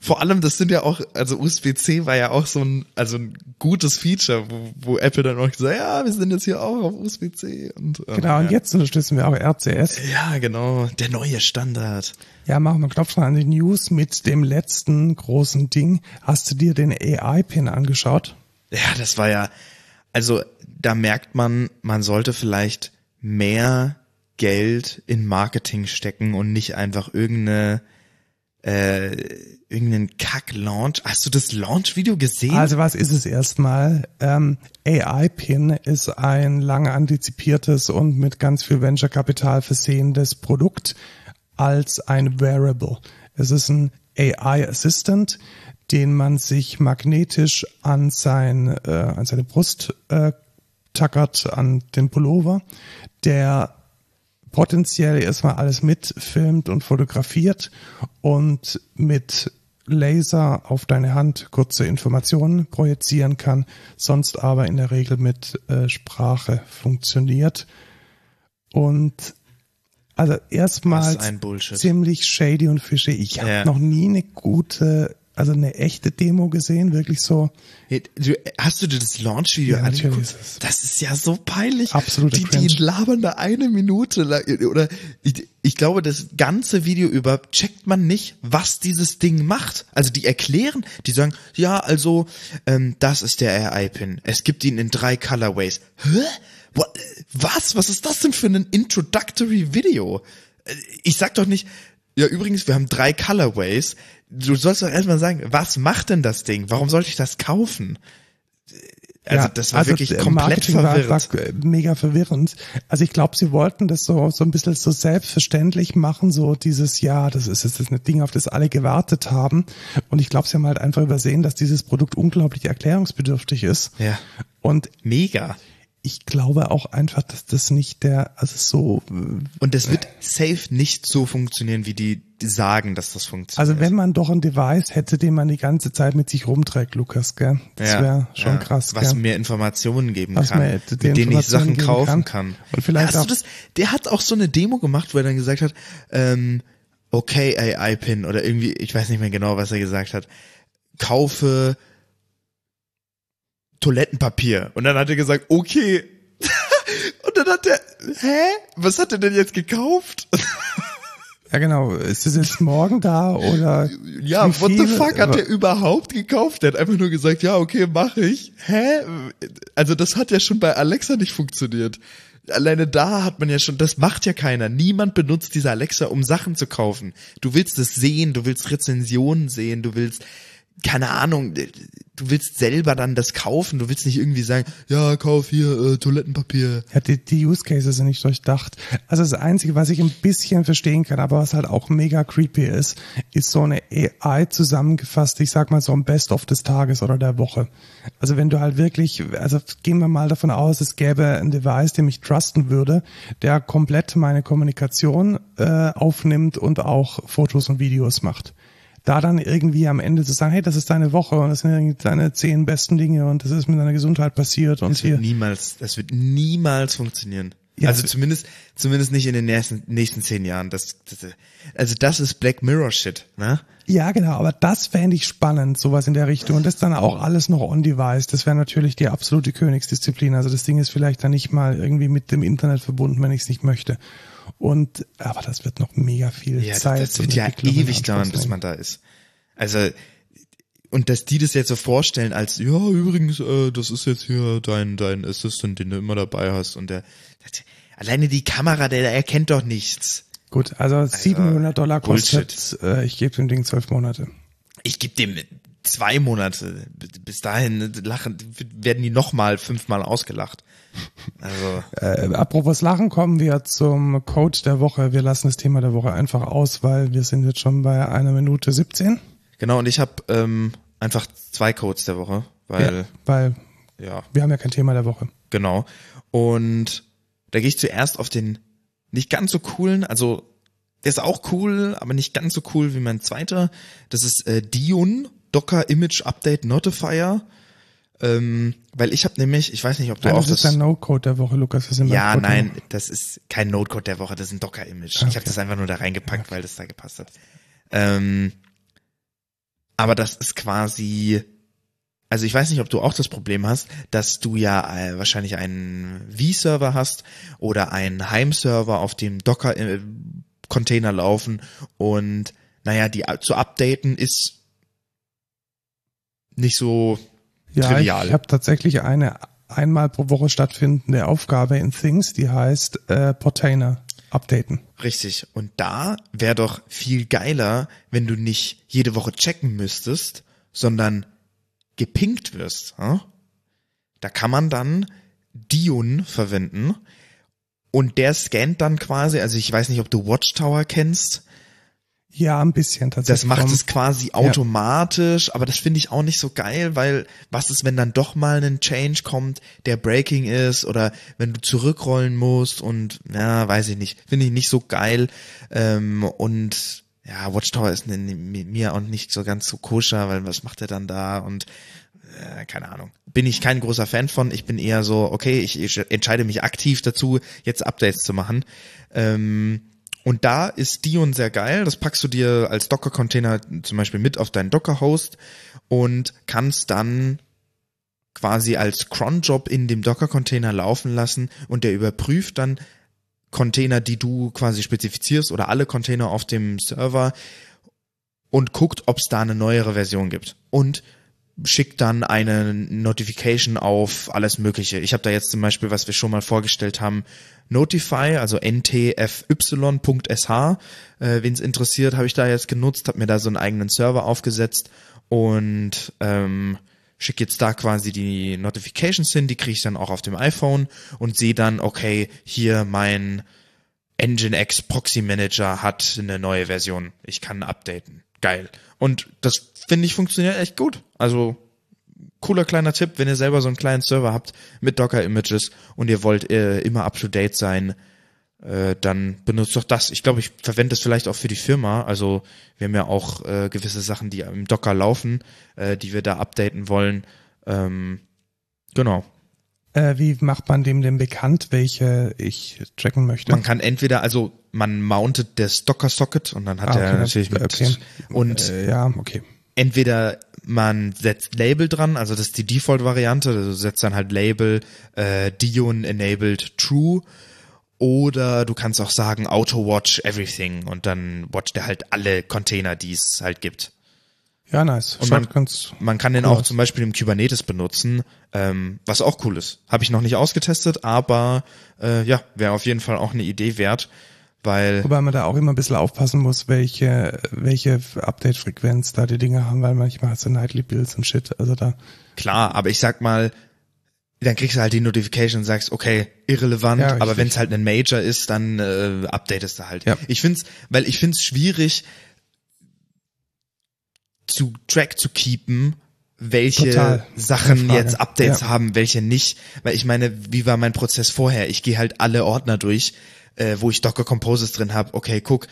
vor allem, das sind ja auch, also USB-C war ja auch so ein, also ein gutes Feature, wo, wo Apple dann auch gesagt, ja, wir sind jetzt hier auch auf USB-C und ähm, genau. Und ja. jetzt unterstützen wir auch RCS. Ja, genau, der neue Standard. Ja, machen wir Knopf an die News mit dem letzten großen Ding. Hast du dir den AI-Pin angeschaut? Ja, das war ja, also da merkt man, man sollte vielleicht mehr Geld in Marketing stecken und nicht einfach irgendeine äh, irgendeinen Kack-Launch. Hast du das Launch-Video gesehen? Also was ist es erstmal? Ähm, AI-Pin ist ein lange antizipiertes und mit ganz viel Venture-Kapital versehendes Produkt als ein Wearable. Es ist ein AI-Assistant, den man sich magnetisch an, sein, äh, an seine Brust äh, tackert, an den Pullover, der potenziell erstmal alles mitfilmt und fotografiert und mit Laser auf deine Hand kurze Informationen projizieren kann, sonst aber in der Regel mit äh, Sprache funktioniert. Und also erstmals ziemlich shady und fishy. Ich habe ja. noch nie eine gute also eine echte Demo gesehen, wirklich so. Du, hast du dir das Launch-Video ja, angeguckt? Das ist ja so peinlich. Absolut. Die, die labern da eine Minute lang, oder ich, ich glaube, das ganze Video über checkt man nicht, was dieses Ding macht. Also die erklären, die sagen, ja, also ähm, das ist der AI-Pin. Es gibt ihn in drei Colorways. Hä? Was? Was ist das denn für ein Introductory Video? Äh, ich sag doch nicht, ja, übrigens, wir haben drei Colorways. Du sollst doch erstmal sagen, was macht denn das Ding? Warum sollte ich das kaufen? Also ja, das war also wirklich komplett verwirrend. War, war mega verwirrend. Also ich glaube, sie wollten das so so ein bisschen so selbstverständlich machen, so dieses ja, das ist jetzt ein Ding, auf das alle gewartet haben. Und ich glaube, sie haben halt einfach übersehen, dass dieses Produkt unglaublich erklärungsbedürftig ist. Ja. Und mega ich glaube auch einfach, dass das nicht der, also so. Und das wird safe nicht so funktionieren, wie die sagen, dass das funktioniert. Also wenn man doch ein Device hätte, den man die ganze Zeit mit sich rumträgt, Lukas, gell? Das ja, wäre schon ja. krass, Was gell? mir Informationen geben Was kann, mit denen ich Sachen kaufen kann. kann. Und vielleicht Hast auch, das, der hat auch so eine Demo gemacht, wo er dann gesagt hat, ähm, okay AI-Pin oder irgendwie, ich weiß nicht mehr genau, was er gesagt hat, kaufe Toilettenpapier. Und dann hat er gesagt, okay. Und dann hat er, hä? Was hat er denn jetzt gekauft? Ja, genau. Ist es jetzt morgen da oder? Ja, what the fuck hat der überhaupt gekauft? Der hat einfach nur gesagt, ja, okay, mache ich. Hä? Also das hat ja schon bei Alexa nicht funktioniert. Alleine da hat man ja schon, das macht ja keiner. Niemand benutzt diese Alexa, um Sachen zu kaufen. Du willst es sehen, du willst Rezensionen sehen, du willst keine Ahnung, du willst selber dann das kaufen, du willst nicht irgendwie sagen, ja, kauf hier äh, Toilettenpapier. Ja, die, die Use Cases sind nicht durchdacht. Also das Einzige, was ich ein bisschen verstehen kann, aber was halt auch mega creepy ist, ist so eine AI zusammengefasst, ich sag mal so ein Best-of des Tages oder der Woche. Also wenn du halt wirklich, also gehen wir mal davon aus, es gäbe ein Device, dem ich trusten würde, der komplett meine Kommunikation äh, aufnimmt und auch Fotos und Videos macht da dann irgendwie am Ende zu sagen, hey, das ist deine Woche und das sind deine zehn besten Dinge und das ist mit deiner Gesundheit passiert und das hier. Wird niemals, das wird niemals funktionieren. Ja, also zumindest, zumindest nicht in den nächsten, nächsten zehn Jahren. Das, das, also das ist Black Mirror Shit, ne? Ja, genau, aber das fände ich spannend, sowas in der Richtung. Und das dann auch alles noch on-device. Das wäre natürlich die absolute Königsdisziplin. Also das Ding ist vielleicht dann nicht mal irgendwie mit dem Internet verbunden, wenn ich es nicht möchte. Und aber das wird noch mega viel ja, Zeit. Das wird ja ewig dauern, bis man da ist. Also und dass die das jetzt so vorstellen als ja übrigens äh, das ist jetzt hier dein dein Assistant, den du immer dabei hast und der das, alleine die Kamera, der, der erkennt doch nichts. Gut, also, also 700 Dollar kostet. Äh, ich gebe dem Ding zwölf Monate. Ich gebe dem zwei Monate. Bis dahin lachen werden die nochmal fünfmal ausgelacht. Also. Äh, apropos Lachen kommen wir zum Code der Woche. Wir lassen das Thema der Woche einfach aus, weil wir sind jetzt schon bei einer Minute 17. Genau, und ich habe ähm, einfach zwei Codes der Woche, weil. Ja, weil ja. wir haben ja kein Thema der Woche. Genau. Und da gehe ich zuerst auf den nicht ganz so coolen, also der ist auch cool, aber nicht ganz so cool wie mein zweiter. Das ist äh, Dion Docker Image Update Notifier. Ähm, weil ich habe nämlich, ich weiß nicht, ob du nein, auch das ist ein No-Code der Woche, Lukas. Das ja, nein, das ist kein No-Code der Woche, das ist ein Docker-Image. Okay. Ich habe das einfach nur da reingepackt, okay. weil das da gepasst hat. Ähm, aber das ist quasi, also ich weiß nicht, ob du auch das Problem hast, dass du ja äh, wahrscheinlich einen V-Server hast oder einen Heimserver, auf dem Docker-Container laufen und naja, die zu updaten ist nicht so ja, trivial. Ich habe tatsächlich eine einmal pro Woche stattfindende Aufgabe in Things, die heißt äh, Portainer updaten. Richtig. Und da wäre doch viel geiler, wenn du nicht jede Woche checken müsstest, sondern gepinkt wirst. Hm? Da kann man dann Dion verwenden und der scannt dann quasi, also ich weiß nicht, ob du Watchtower kennst. Ja, ein bisschen tatsächlich. Das macht es quasi automatisch, ja. aber das finde ich auch nicht so geil, weil was ist, wenn dann doch mal ein Change kommt, der Breaking ist oder wenn du zurückrollen musst und ja, weiß ich nicht, finde ich nicht so geil ähm, und ja, Watchtower ist mir auch nicht so ganz so koscher, weil was macht er dann da und äh, keine Ahnung. Bin ich kein großer Fan von. Ich bin eher so, okay, ich, ich entscheide mich aktiv dazu, jetzt Updates zu machen. Ähm, und da ist Dion sehr geil. Das packst du dir als Docker-Container zum Beispiel mit auf deinen Docker-Host und kannst dann quasi als Cron-Job in dem Docker-Container laufen lassen und der überprüft dann Container, die du quasi spezifizierst oder alle Container auf dem Server und guckt, ob es da eine neuere Version gibt. Und schickt dann eine Notification auf alles Mögliche. Ich habe da jetzt zum Beispiel, was wir schon mal vorgestellt haben, Notify, also ntfy.sh. Äh, Wen es interessiert, habe ich da jetzt genutzt, habe mir da so einen eigenen Server aufgesetzt und ähm, schicke jetzt da quasi die Notifications hin, die kriege ich dann auch auf dem iPhone und sehe dann, okay, hier mein Nginx Proxy Manager hat eine neue Version. Ich kann updaten. Geil. Und das finde ich funktioniert echt gut. Also cooler kleiner Tipp, wenn ihr selber so einen kleinen Server habt mit Docker Images und ihr wollt äh, immer up to date sein, äh, dann benutzt doch das. Ich glaube, ich verwende es vielleicht auch für die Firma. Also wir haben ja auch äh, gewisse Sachen, die im Docker laufen, äh, die wir da updaten wollen. Ähm, genau. Äh, wie macht man dem denn bekannt, welche ich tracken möchte? Man kann entweder, also man mountet das Docker Socket und dann hat ah, okay, er natürlich mit okay. und äh, ja, okay. Entweder man setzt Label dran, also das ist die Default-Variante, also du setzt dann halt Label äh, Dion enabled true oder du kannst auch sagen Auto Watch Everything und dann watcht er halt alle Container, die es halt gibt. Ja, nice. Und man, man kann den cool auch zum Beispiel im Kubernetes benutzen, ähm, was auch cool ist. Habe ich noch nicht ausgetestet, aber äh, ja, wäre auf jeden Fall auch eine Idee wert, weil. Wobei man da auch immer ein bisschen aufpassen muss, welche, welche Update-Frequenz da die Dinge haben, weil manchmal hast du Nightly Builds und Shit. Also da. Klar, aber ich sag mal, dann kriegst du halt die Notification und sagst, okay, irrelevant, ja, aber wenn es halt ein Major ist, dann äh, updatest du halt. Ja. Ich find's, weil ich find's schwierig, zu Track zu keepen, welche Total. Sachen jetzt Updates ja. haben, welche nicht. Weil ich meine, wie war mein Prozess vorher? Ich gehe halt alle Ordner durch, äh, wo ich Docker Composes drin habe. Okay, guck,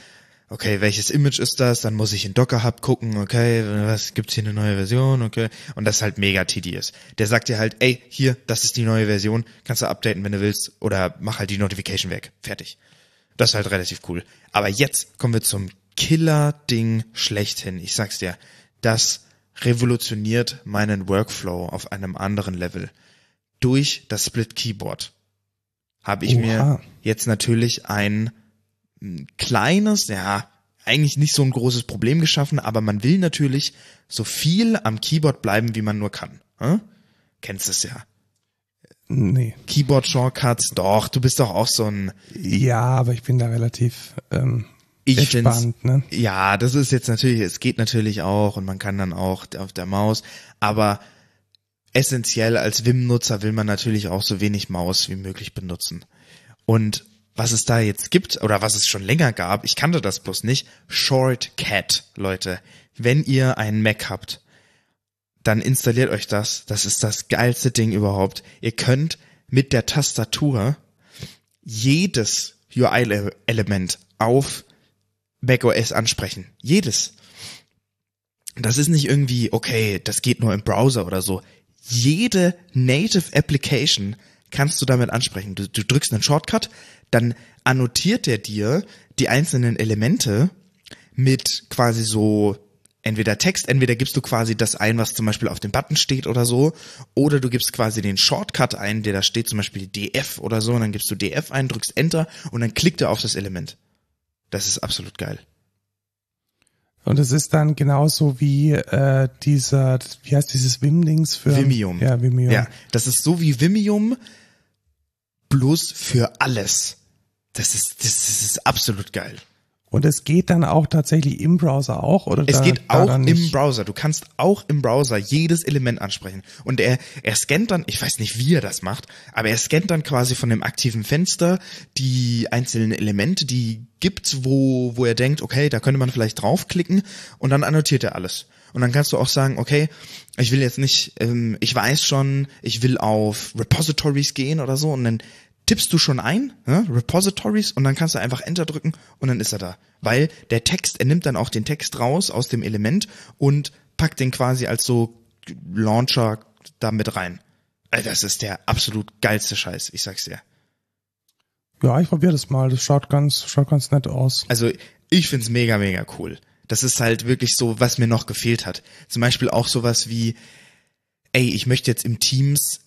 okay, welches Image ist das? Dann muss ich in Docker Hub gucken, okay, was gibt's hier eine neue Version, okay? Und das ist halt mega tedious. Der sagt dir halt, ey, hier, das ist die neue Version, kannst du updaten, wenn du willst, oder mach halt die Notification weg. Fertig. Das ist halt relativ cool. Aber jetzt kommen wir zum Killer-Ding schlechthin. Ich sag's dir das revolutioniert meinen Workflow auf einem anderen Level. Durch das Split Keyboard habe ich Oha. mir jetzt natürlich ein kleines, ja, eigentlich nicht so ein großes Problem geschaffen, aber man will natürlich so viel am Keyboard bleiben, wie man nur kann. Hm? Kennst es ja. Nee. Keyboard Shortcuts, doch, du bist doch auch so ein. Ja, aber ich bin da relativ ähm, ich finde ne? ja, das ist jetzt natürlich, es geht natürlich auch und man kann dann auch auf der Maus, aber essentiell als Wim-Nutzer will man natürlich auch so wenig Maus wie möglich benutzen. Und was es da jetzt gibt oder was es schon länger gab, ich kannte das bloß nicht, Shortcut, Leute. Wenn ihr einen Mac habt, dann installiert euch das. Das ist das geilste Ding überhaupt. Ihr könnt mit der Tastatur jedes UI-Element auf macOS ansprechen. Jedes. Das ist nicht irgendwie, okay, das geht nur im Browser oder so. Jede Native Application kannst du damit ansprechen. Du, du drückst einen Shortcut, dann annotiert er dir die einzelnen Elemente mit quasi so entweder Text, entweder gibst du quasi das ein, was zum Beispiel auf dem Button steht oder so, oder du gibst quasi den Shortcut ein, der da steht, zum Beispiel DF oder so, und dann gibst du DF ein, drückst Enter und dann klickt er auf das Element. Das ist absolut geil. Und es ist dann genauso wie äh, dieser, wie heißt dieses Wim-Dings für Vimium. Ja, Vimium. Ja, das ist so wie Vimium, bloß für alles. Das ist, das, das ist absolut geil. Und es geht dann auch tatsächlich im Browser auch, oder? Es da, geht auch im? Browser. Du kannst auch im Browser jedes Element ansprechen. Und er, er scannt dann, ich weiß nicht, wie er das macht, aber er scannt dann quasi von dem aktiven Fenster die einzelnen Elemente, die gibt's, wo, wo er denkt, okay, da könnte man vielleicht draufklicken und dann annotiert er alles. Und dann kannst du auch sagen, okay, ich will jetzt nicht, ähm, ich weiß schon, ich will auf Repositories gehen oder so und dann tippst du schon ein, ne, Repositories, und dann kannst du einfach Enter drücken und dann ist er da. Weil der Text, er nimmt dann auch den Text raus aus dem Element und packt den quasi als so Launcher da mit rein. Das ist der absolut geilste Scheiß, ich sag's dir. Ja, ich probiere das mal. Das schaut ganz, schaut ganz nett aus. Also ich find's mega, mega cool. Das ist halt wirklich so, was mir noch gefehlt hat. Zum Beispiel auch sowas wie, ey, ich möchte jetzt im Teams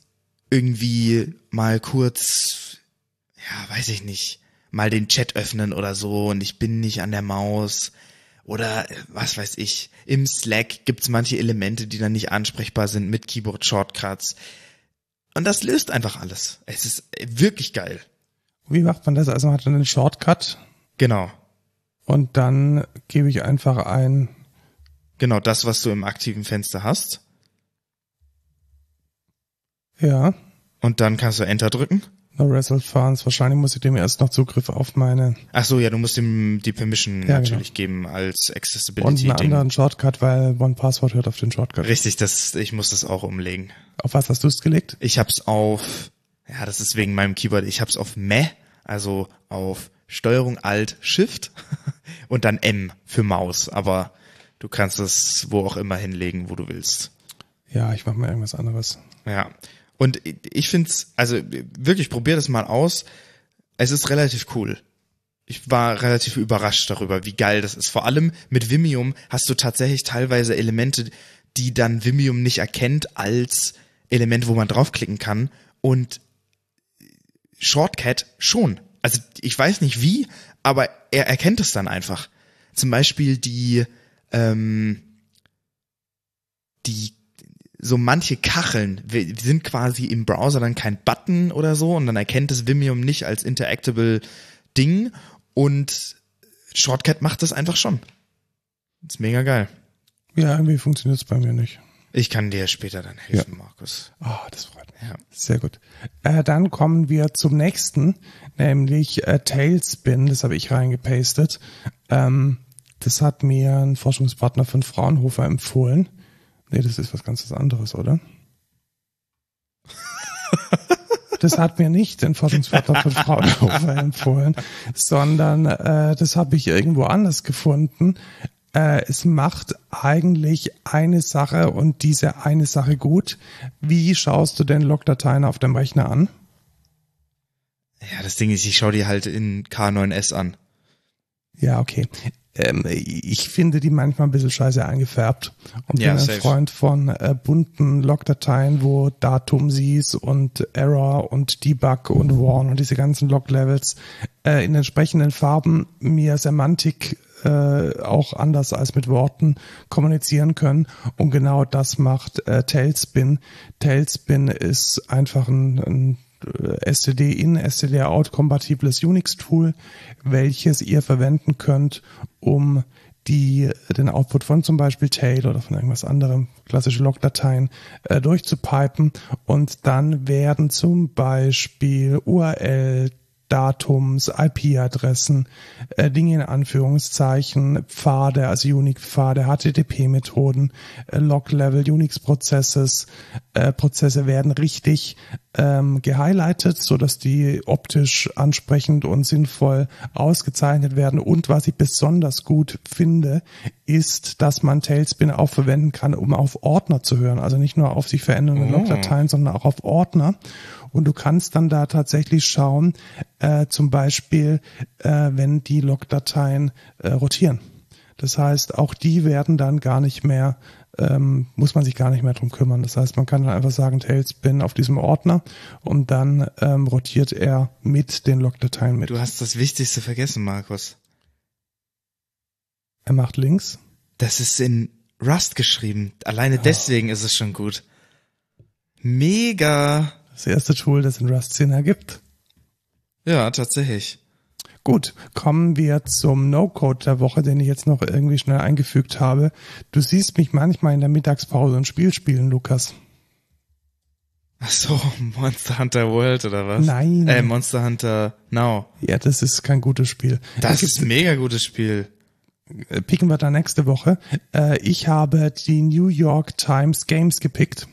irgendwie mal kurz, ja, weiß ich nicht, mal den Chat öffnen oder so und ich bin nicht an der Maus. Oder äh, was weiß ich, im Slack gibt's manche Elemente, die dann nicht ansprechbar sind mit Keyboard-Shortcuts. Und das löst einfach alles. Es ist äh, wirklich geil. Wie macht man das? Also man hat dann einen Shortcut Genau. und dann gebe ich einfach ein, Genau das, was du im aktiven Fenster hast. ja, Und dann kannst du Enter drücken. Result funds. Wahrscheinlich muss ich dem erst noch Zugriff auf meine Ach so, ja, du musst ihm die Permission Ja, natürlich geben als und Accessibility einen Ding. anderen Shortcut, weil One Password hört auf den Shortcut. Richtig, das, ich muss das auch umlegen. Auf was hast du es gelegt? Ich hab's auf, ja, das ist wegen meinem Keyboard, ich hab's auf Meh, also auf Steuerung Alt Shift und dann M für Maus, aber du kannst es wo auch immer hinlegen, wo du willst. Ja, ich mache mal irgendwas anderes. Ja. Und ich find's, also wirklich, probier das mal aus. Es ist relativ cool. Ich war relativ überrascht darüber, wie geil das ist. Vor allem mit Vimium hast du tatsächlich teilweise Elemente, die dann Vimium nicht erkennt als Element, wo man draufklicken kann. Und Shortcut schon. Also ich weiß nicht wie, aber er erkennt es dann einfach. Zum Beispiel die, ähm, die so manche Kacheln sind quasi im Browser dann kein Button oder so und dann erkennt es Vimium nicht als interactable Ding und Shortcut macht das einfach schon. Das ist mega geil. Ja, irgendwie funktioniert es bei mir nicht. Ich kann dir später dann helfen, Markus. Ah, das freut mich. Ja. Sehr gut. Äh, dann kommen wir zum nächsten, nämlich äh, Tailspin. Das habe ich reingepastet. Ähm, das hat mir ein Forschungspartner von Fraunhofer empfohlen. Nee, das ist was ganz anderes, oder? Das hat mir nicht den Forschungspartner von Fraunhofer empfohlen, sondern äh, das habe ich irgendwo anders gefunden. Äh, es macht eigentlich eine Sache und diese eine Sache gut. Wie schaust du denn Logdateien auf dem Rechner an? Ja, das Ding ist, ich schau die halt in K9S an. Ja, okay. Ähm, ich finde die manchmal ein bisschen scheiße eingefärbt und Ja, bin ein safe. Freund von äh, bunten Logdateien, wo Datum siehst und Error und Debug und Warn und diese ganzen Log-Levels äh, in entsprechenden Farben mir Semantik äh, auch anders als mit Worten kommunizieren können. Und genau das macht äh, Tailspin. Tailspin ist einfach ein, ein STD-In, STD-Out kompatibles Unix-Tool, welches ihr verwenden könnt, um die den Output von zum Beispiel Tail oder von irgendwas anderem, klassische Logdateien, äh, durchzupipen. Und dann werden zum Beispiel URL, Datums, IP-Adressen, äh, Dinge in Anführungszeichen, Pfade, also Unique-Pfade, HTTP-Methoden, äh, Log-Level, Unix-Prozesses, äh, Prozesse werden richtig ähm, gehighlightet, so dass die optisch ansprechend und sinnvoll ausgezeichnet werden. Und was ich besonders gut finde, ist, dass man Tailspin auch verwenden kann, um auf Ordner zu hören. Also nicht nur auf sich verändernde Oh. Logdateien, sondern auch auf Ordner. Und du kannst dann da tatsächlich schauen, äh, zum Beispiel, äh, wenn die Logdateien äh, rotieren. Das heißt, auch die werden dann gar nicht mehr, ähm, muss man sich gar nicht mehr drum kümmern. Das heißt, man kann dann einfach sagen, Tailspin auf diesem Ordner und dann ähm, rotiert er mit den Logdateien mit. Du hast das Wichtigste vergessen, Markus. Er macht Links. Das ist in Rust geschrieben. Alleine deswegen ist es schon gut. Mega. Das erste Tool, das in Rust Sinn ergibt. Ja, tatsächlich. Gut, kommen wir zum No-Code der Woche, den ich jetzt noch irgendwie schnell eingefügt habe. Du siehst mich manchmal in der Mittagspause ein Spiel spielen, Lukas. Ach so, Monster Hunter World oder was? Nein. Äh, Monster Hunter Now. Ja, das ist kein gutes Spiel. Das ist ein mega gutes Spiel. Äh, picken wir da nächste Woche. Äh, ich habe die New York Times Games gepickt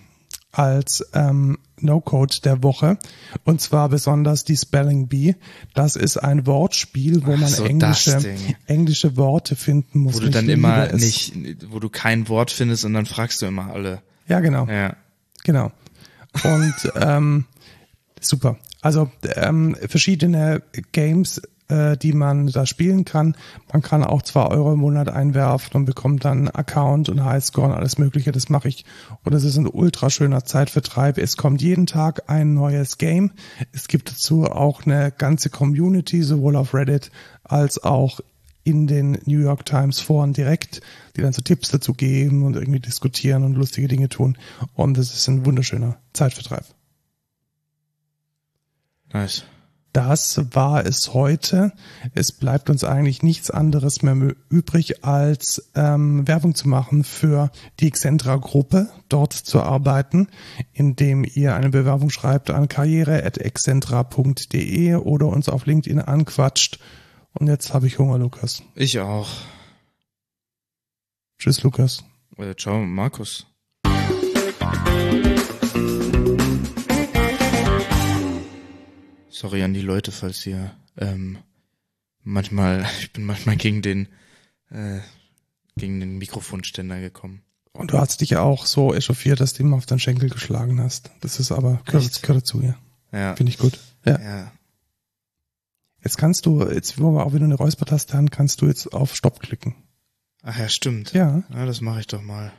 als ähm, No-Code der Woche. Und zwar besonders die Spelling Bee. Das ist ein Wortspiel, wo man so, englische, englische Worte finden muss. Wo du dann immer nicht, wo du kein Wort findest und dann fragst du immer alle. Ja, genau. Ja. Genau. Und ähm, super. Also ähm, verschiedene Games, äh, die man da spielen kann. Man kann auch zwei Euro im Monat einwerfen und bekommt dann Account und Highscore und alles Mögliche. Das mache ich. Und es ist ein ultra schöner Zeitvertreib. Es kommt jeden Tag ein neues Game. Es gibt dazu auch eine ganze Community, sowohl auf Reddit als auch in den New York Times Foren direkt, die dann so Tipps dazu geben und irgendwie diskutieren und lustige Dinge tun. Und es ist ein wunderschöner Zeitvertreib. Nice. Das war es heute. Es bleibt uns eigentlich nichts anderes mehr übrig, als ähm, Werbung zu machen für die Excentra-Gruppe, dort zu arbeiten, indem ihr eine Bewerbung schreibt an karriere.excentra.de oder uns auf LinkedIn anquatscht und jetzt habe ich Hunger, Lukas. Ich auch. Tschüss, Lukas. Äh, ciao, Markus. Sorry an die Leute, falls ihr ähm, manchmal, ich bin manchmal gegen den äh, gegen den Mikrofonständer gekommen. Und du hast dich ja auch so echauffiert, dass du ihm auf deinen Schenkel geschlagen hast. Das ist aber gehört, gehört dazu, ja. Ja. Finde ich gut. Ja. Ja. Jetzt kannst du, jetzt wo wir auch wieder eine Räuspertaste haben, kannst du jetzt auf Stopp klicken. Ach ja, stimmt. Ja. Ja, das mache ich doch mal.